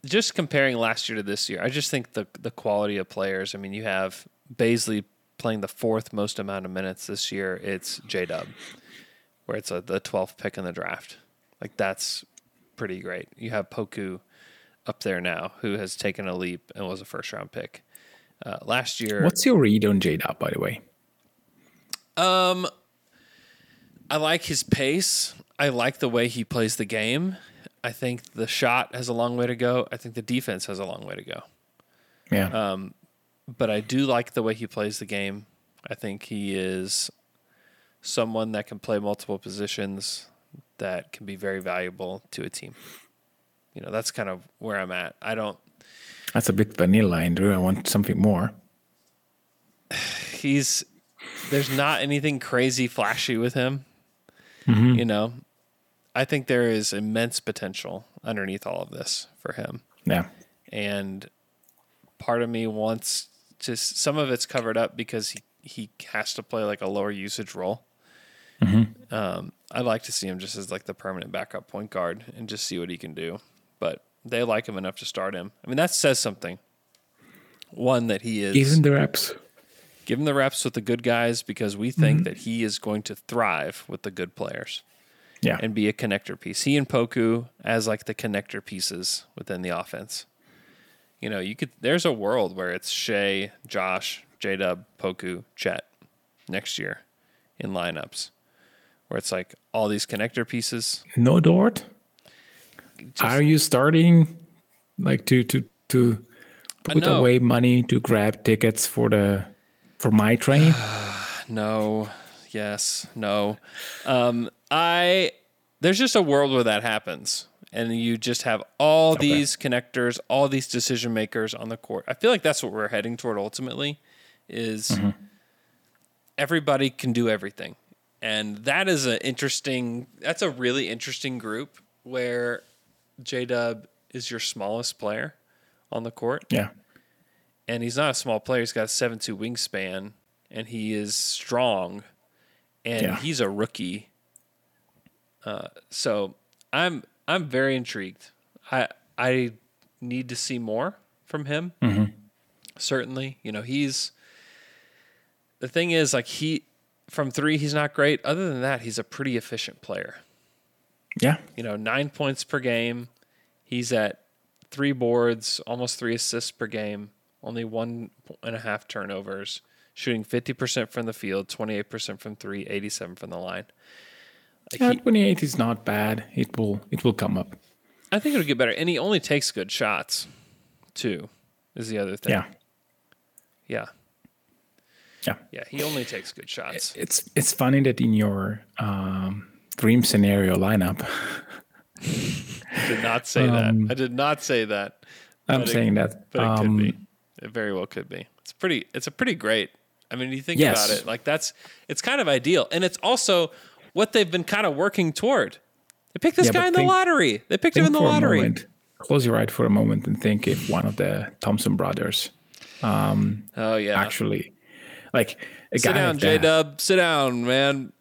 Just comparing last year to this year, I just think the the quality of players. I mean, you have Bazley playing the fourth most amount of minutes this year. It's J Dub, where it's a, the twelfth pick in the draft. Like that's pretty great. You have Poku up there now, who has taken a leap and was a first round pick. Uh, last year, What's your read on J Dub, by the way? Um, I like his pace. I like the way he plays the game. I think the shot has a long way to go. I think the defense has a long way to go. Yeah, Uh, But I do like the way he plays the game. I think he is someone that can play multiple positions that can be very valuable to a team. You know, that's kind of where I'm at. I don't that's a bit vanilla, Andrew. I want something more. he's there's not anything crazy flashy with him. Mm-hmm. You know, I think there is immense potential underneath all of this for him. Yeah, And part of me wants to some of it's covered up because he he has to play like a lower usage role. Um, I'd like to see him just as like the permanent backup point guard and just see what he can do. But they like him enough to start him. I mean, that says something. One that he is even the reps. give him the reps with the good guys because we think that he is going to thrive with the good players Yeah, and be a connector piece. He and Poku as like the connector pieces within the offense. You know, you could there's a world where it's Shai, Josh, J Dub, Poku, Chet next year in lineups. Where it's like all these connector pieces. no Dort. Are you starting like to to to put away money to grab tickets for the for my train? No, yes, no. Um, I there's just a world where that happens, and you just have all these connectors, all these decision makers on the court. I feel like that's what we're heading toward ultimately. Is everybody can do everything, and that is an interesting. That's a really interesting group where J Dub is your smallest player on the court. Yeah. And he's not a small player. He's got a 7 2 wingspan and he is strong and Yeah. he's a rookie. Uh, so I'm I'm very intrigued. I I need to see more from him. Mm-hmm. Certainly, you know he's the thing is like he from three he's not great. Other than that, he's a pretty efficient player. Yeah. You know, nine points per game. He's at three boards, almost three assists per game. Only one and a half turnovers. Shooting fifty percent from the field, twenty eight percent from three, 87 from the line. Like Yeah, he- 28 is not bad. It will it will come up. I think it'll get better. And he only takes good shots, too, is the other thing. Yeah. Yeah. Yeah. Yeah. He only takes good shots. It's it's funny that in your um, dream scenario lineup, I did not say that. I did not say that. I'm But it- saying that. But it um, could be. It very well could be. It's pretty it's a pretty great. I mean, you think Yes. about it, like that's it's kind of ideal. And it's also what they've been kind of working toward. They picked this Yeah, guy in the lottery. They picked him in the lottery. moment, close your eyes for a moment and think if one of the Thompson brothers Oh yeah. actually, like a Sit guy down, like J. Dub. Sit down, man.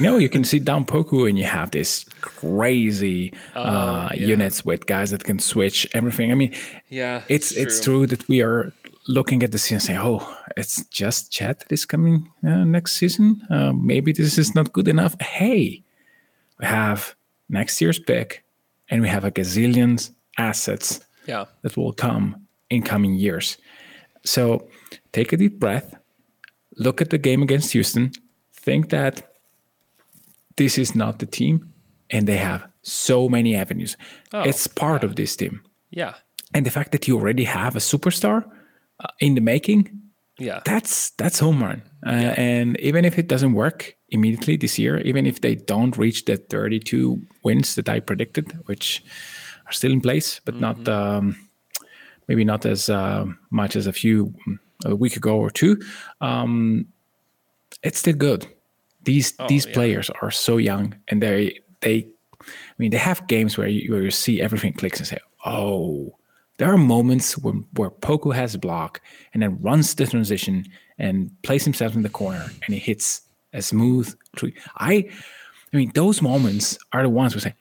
No, you can sit down Poku and you have this crazy uh, Oh, yeah. units with guys that can switch everything. I mean, Yeah. it's it's true that we are looking at the scene and saying, "Oh, it's just Chet that is coming uh, next season. Uh, maybe this is not good enough." Hey, we have next year's pick, and we have a gazillion assets Yeah. that will come in coming years. So take a deep breath, look at the game against Houston, think that this is not the team, and they have so many avenues. it's part of this team. Yeah. And the fact that you already have a superstar uh, in the making, Yeah. that's that's home run. Uh, And even if it doesn't work immediately this year, even if they don't reach the 32 wins that I predicted, which are still in place, but not um, maybe not as uh, much as a few a week ago or two, um, it's still good. These these yeah. players are so young, and they they, I mean, they have games where you, where you see everything clicks and say, oh. There are moments when, where Poku has a block and then runs the transition and places himself in the corner and he hits a smooth three. I, I mean, those moments are the ones where say,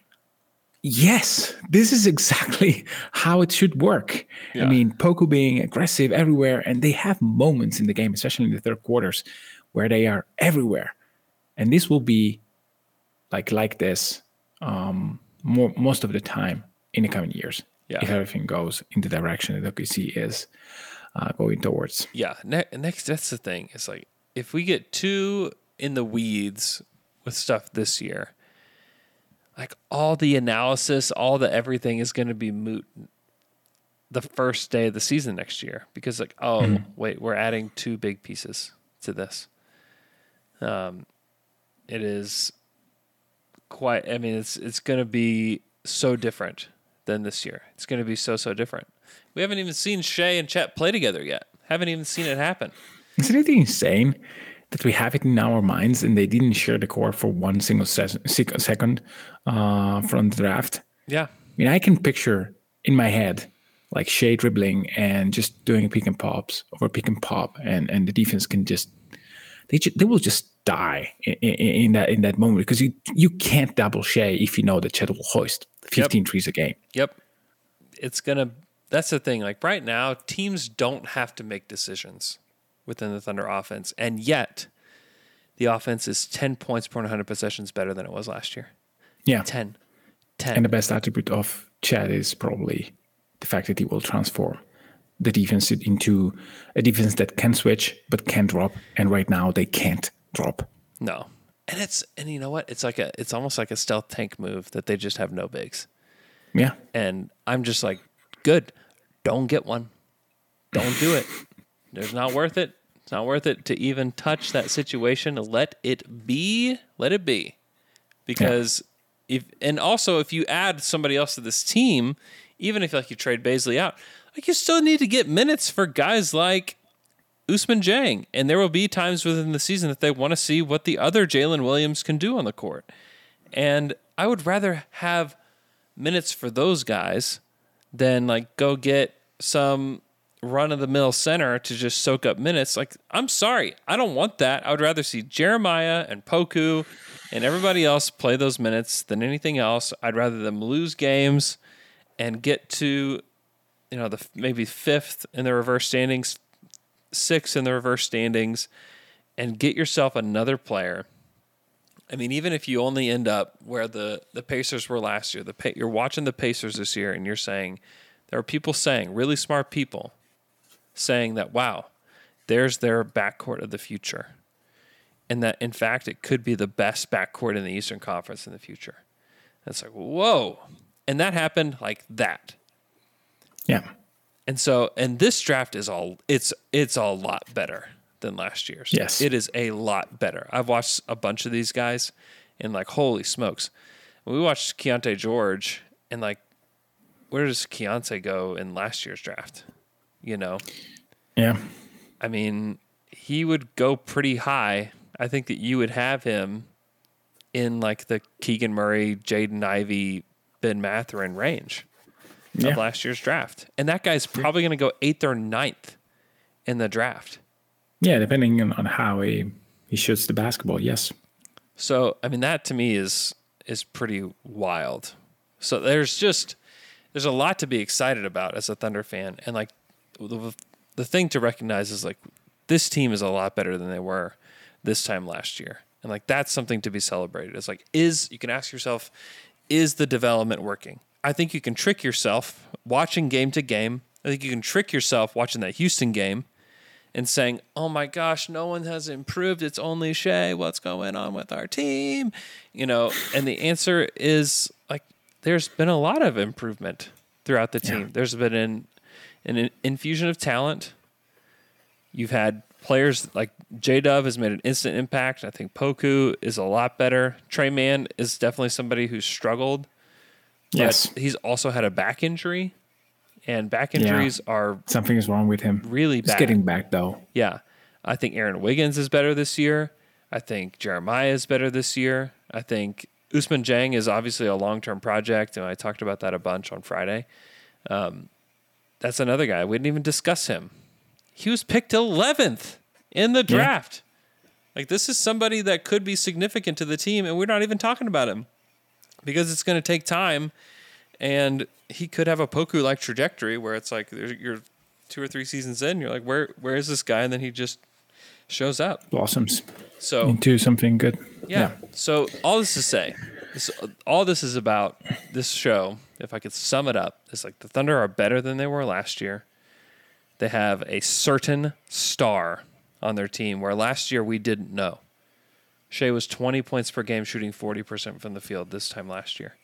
yes, this is exactly how it should work. I mean, Poku being aggressive everywhere, and they have moments in the game, especially in the third quarters, where they are everywhere. And this will be like like this um, more most of the time in the coming years. Yeah. If everything goes in the direction that OKC is uh, going towards. Yeah. Ne- next, that's the thing. It's like if we get too in the weeds with stuff this year, like all the analysis, all the everything is going to be moot the first day of the season next year because, like, oh, wait, we're adding two big pieces to this. Um, it is quite. I mean, it's it's going to be so different than this year. It's going to be so so different. We haven't even seen Shai and Chet play together yet. Haven't even seen it happen. Isn't it insane that we have it in our minds and they didn't share the court for one single second uh, from the draft? Yeah. I mean, I can picture in my head like Shai dribbling and just doing pick and pops or pick and pop, and, and the defense can just they ju- they will just die in, in, in that in that moment because you you can't double Shai if you know that Chet will hoist 15 trees a game. Yep. It's going to, that's the thing. Like right now, teams don't have to make decisions within the Thunder offense. And yet, the offense is 10 points per 100 possessions better than it was last year. Yeah, 10. 10. and the best attribute of Chet is probably the fact that he will transform the defense into a defense that can switch but can drop. And right now they can't drop. no. And it's, and you know what? It's like a, it's almost like a stealth tank move that they just have no bigs. Yeah, And I'm just like, good. Don't get one. Don't do it. It's not worth it. It's not worth it to even touch that situation. Let it be. Let it be. Because if and also if you add somebody else to this team, even if like you trade Bazley out, like you still need to get minutes for guys like Ousmane Dieng. And there will be times within the season that they want to see what the other Jalen Williams can do on the court. And I would rather have minutes for those guys than like go get some run of the mill center to just soak up minutes. Like, I'm sorry, I don't want that. I would rather see Jeremiah and Poku and everybody else play those minutes than anything else. I'd rather them lose games and get to, you know, the maybe fifth in the reverse standings, sixth in the reverse standings, and get yourself another player. I mean, even if you only end up where the the Pacers were last year, the you're watching the Pacers this year, and you're saying there are people saying, really smart people, saying that, wow, there's their backcourt of the future. And that, in fact, it could be the best backcourt in the Eastern Conference in the future. And it's like, whoa. And that happened like that. Yeah. And so, and this draft is all, it's, it's a lot better than last year's. Yes. It is a lot better. I've watched a bunch of these guys and like, holy smokes. We watched Keyonte George and like, where does Keyonte go in last year's draft? You know? Yeah. I mean, he would go pretty high. I think that you would have him in like the Keegan Murray, Jaden Ivey, Ben Mathurin range Yeah. of last year's draft. And that guy's probably going to go eighth or ninth in the draft. Yeah, depending on, on how he, he shoots the basketball, yes. So, I mean, that to me is is pretty wild. So there's just there's a lot to be excited about as a Thunder fan, and like the, the thing to recognize is like this team is a lot better than they were this time last year, and like that's something to be celebrated. It's like is you can ask yourself, is the development working? I think you can trick yourself watching game to game. I think you can trick yourself watching that Houston game and saying, "Oh my gosh, no one has improved. It's only Shai. What's going on with our team?" You know, and the answer is like there's been a lot of improvement throughout the team. There's been an an infusion of talent. You've had players like J Dub has made an instant impact. I think Poku is a lot better. Tre Mann is definitely somebody who's struggled. Yes. he's also had a back injury, and back injuries are Something is wrong with him. really He's bad. getting back, though. Yeah. I think Aaron Wiggins is better this year. I think Jeremiah is better this year. I think Ousmane Dieng is obviously a long term project, and I talked about that a bunch on Friday. Um, that's another guy. We didn't even discuss him. He was picked 11th in the draft. Like, this is somebody that could be significant to the team, and we're not even talking about him because it's going to take time. And he could have a Poku like trajectory where it's like you're two or three seasons in, you're like, where where is this guy? And then he just shows up. Blossoms So into something good. yeah. So all this to say, this, all this is about this show. If I could sum it up, it's like the Thunder are better than they were last year. They have a certain star on their team where last year we didn't know. Shai was 20 points per game, shooting 40% from the field this time last year.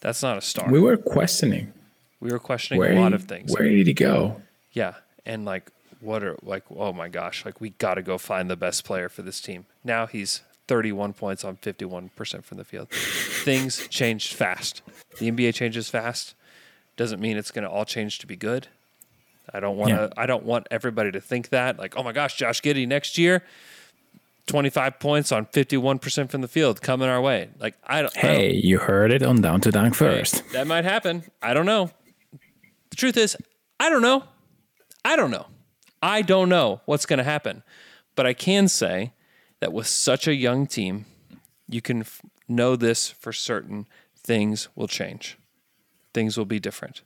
That's not a star. We were questioning We were questioning where a lot he- of things. Where did he go? Yeah. And like, what are, like, oh my gosh, like, we got to go find the best player for this team. Now he's 31 points on 51% from the field. Things changed fast. The NBA changes fast. Doesn't mean it's going to all change to be good. I don't want to, Yeah. I don't want everybody to think that. Like, oh my gosh, Josh Giddey next year, 25 points on 51% from the field coming our way. Like, I don't, I don't Hey, you heard it on Down to Dunk Hey, first. that might happen. I don't know. The truth is, I don't know. I don't know. I don't know what's going to happen. But I can say that with such a young team, you can f- know this for certain things will change. Things will be different.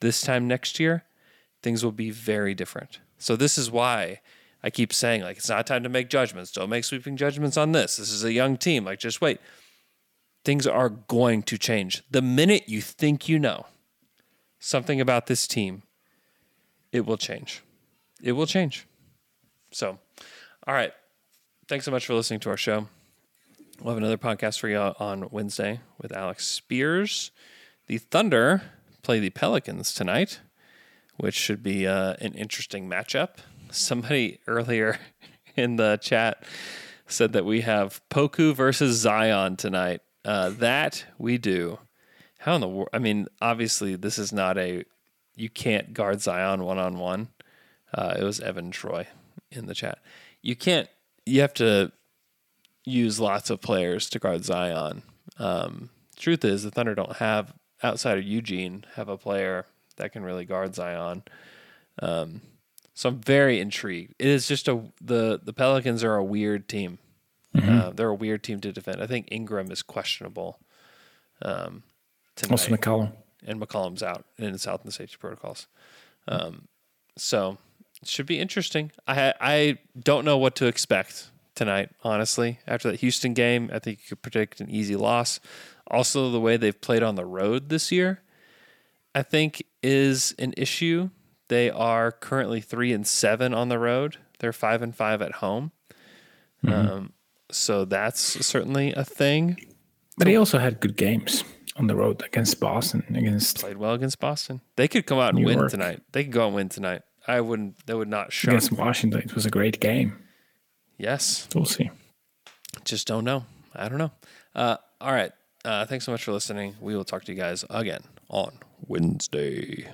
This time next year, things will be very different. So this is why I keep saying like it's not time to make judgments. Don't make sweeping judgments on this. This is a young team. Like just wait. Things are going to change. The minute you think you know something about this team, it will change. It will change. So, all right. Thanks so much for listening to our show. We'll have another podcast for you on Wednesday with Alex Spears. The Thunder play the Pelicans tonight, which should be uh, an interesting matchup. Somebody earlier in the chat said that we have Poku versus Zion tonight. Uh, that we do. How in the world? I mean, obviously, this is not a. You can't guard Zion one on one. It was Evan Troy in the chat. You can't. You have to use lots of players to guard Zion. Um, truth is, the Thunder don't have outside of Eugene have a player that can really guard Zion. Um, so I'm very intrigued. It is just a the the Pelicans are a weird team. Uh, they're a weird team to defend. I think Ingram is questionable. Um, tonight Also McCollum. and McCollum's out in his health and safety protocols. Um, so it should be interesting. I I don't know what to expect tonight, honestly. After that Houston game, I think you could predict an easy loss. Also, the way they've played on the road this year, I think is an issue. They are currently three and seven on the road. They're five and five at home. Um, so that's certainly a thing. But he also had good games on the road against Boston, against played well against Boston. They could come out and New win York. tonight. They could go and win tonight. I wouldn't. That would not shock. against. Washington. It was a great game. Yes, We'll see. just don't know. I don't know. Uh, all right. Uh, thanks so much for listening. We will talk to you guys again on Wednesday.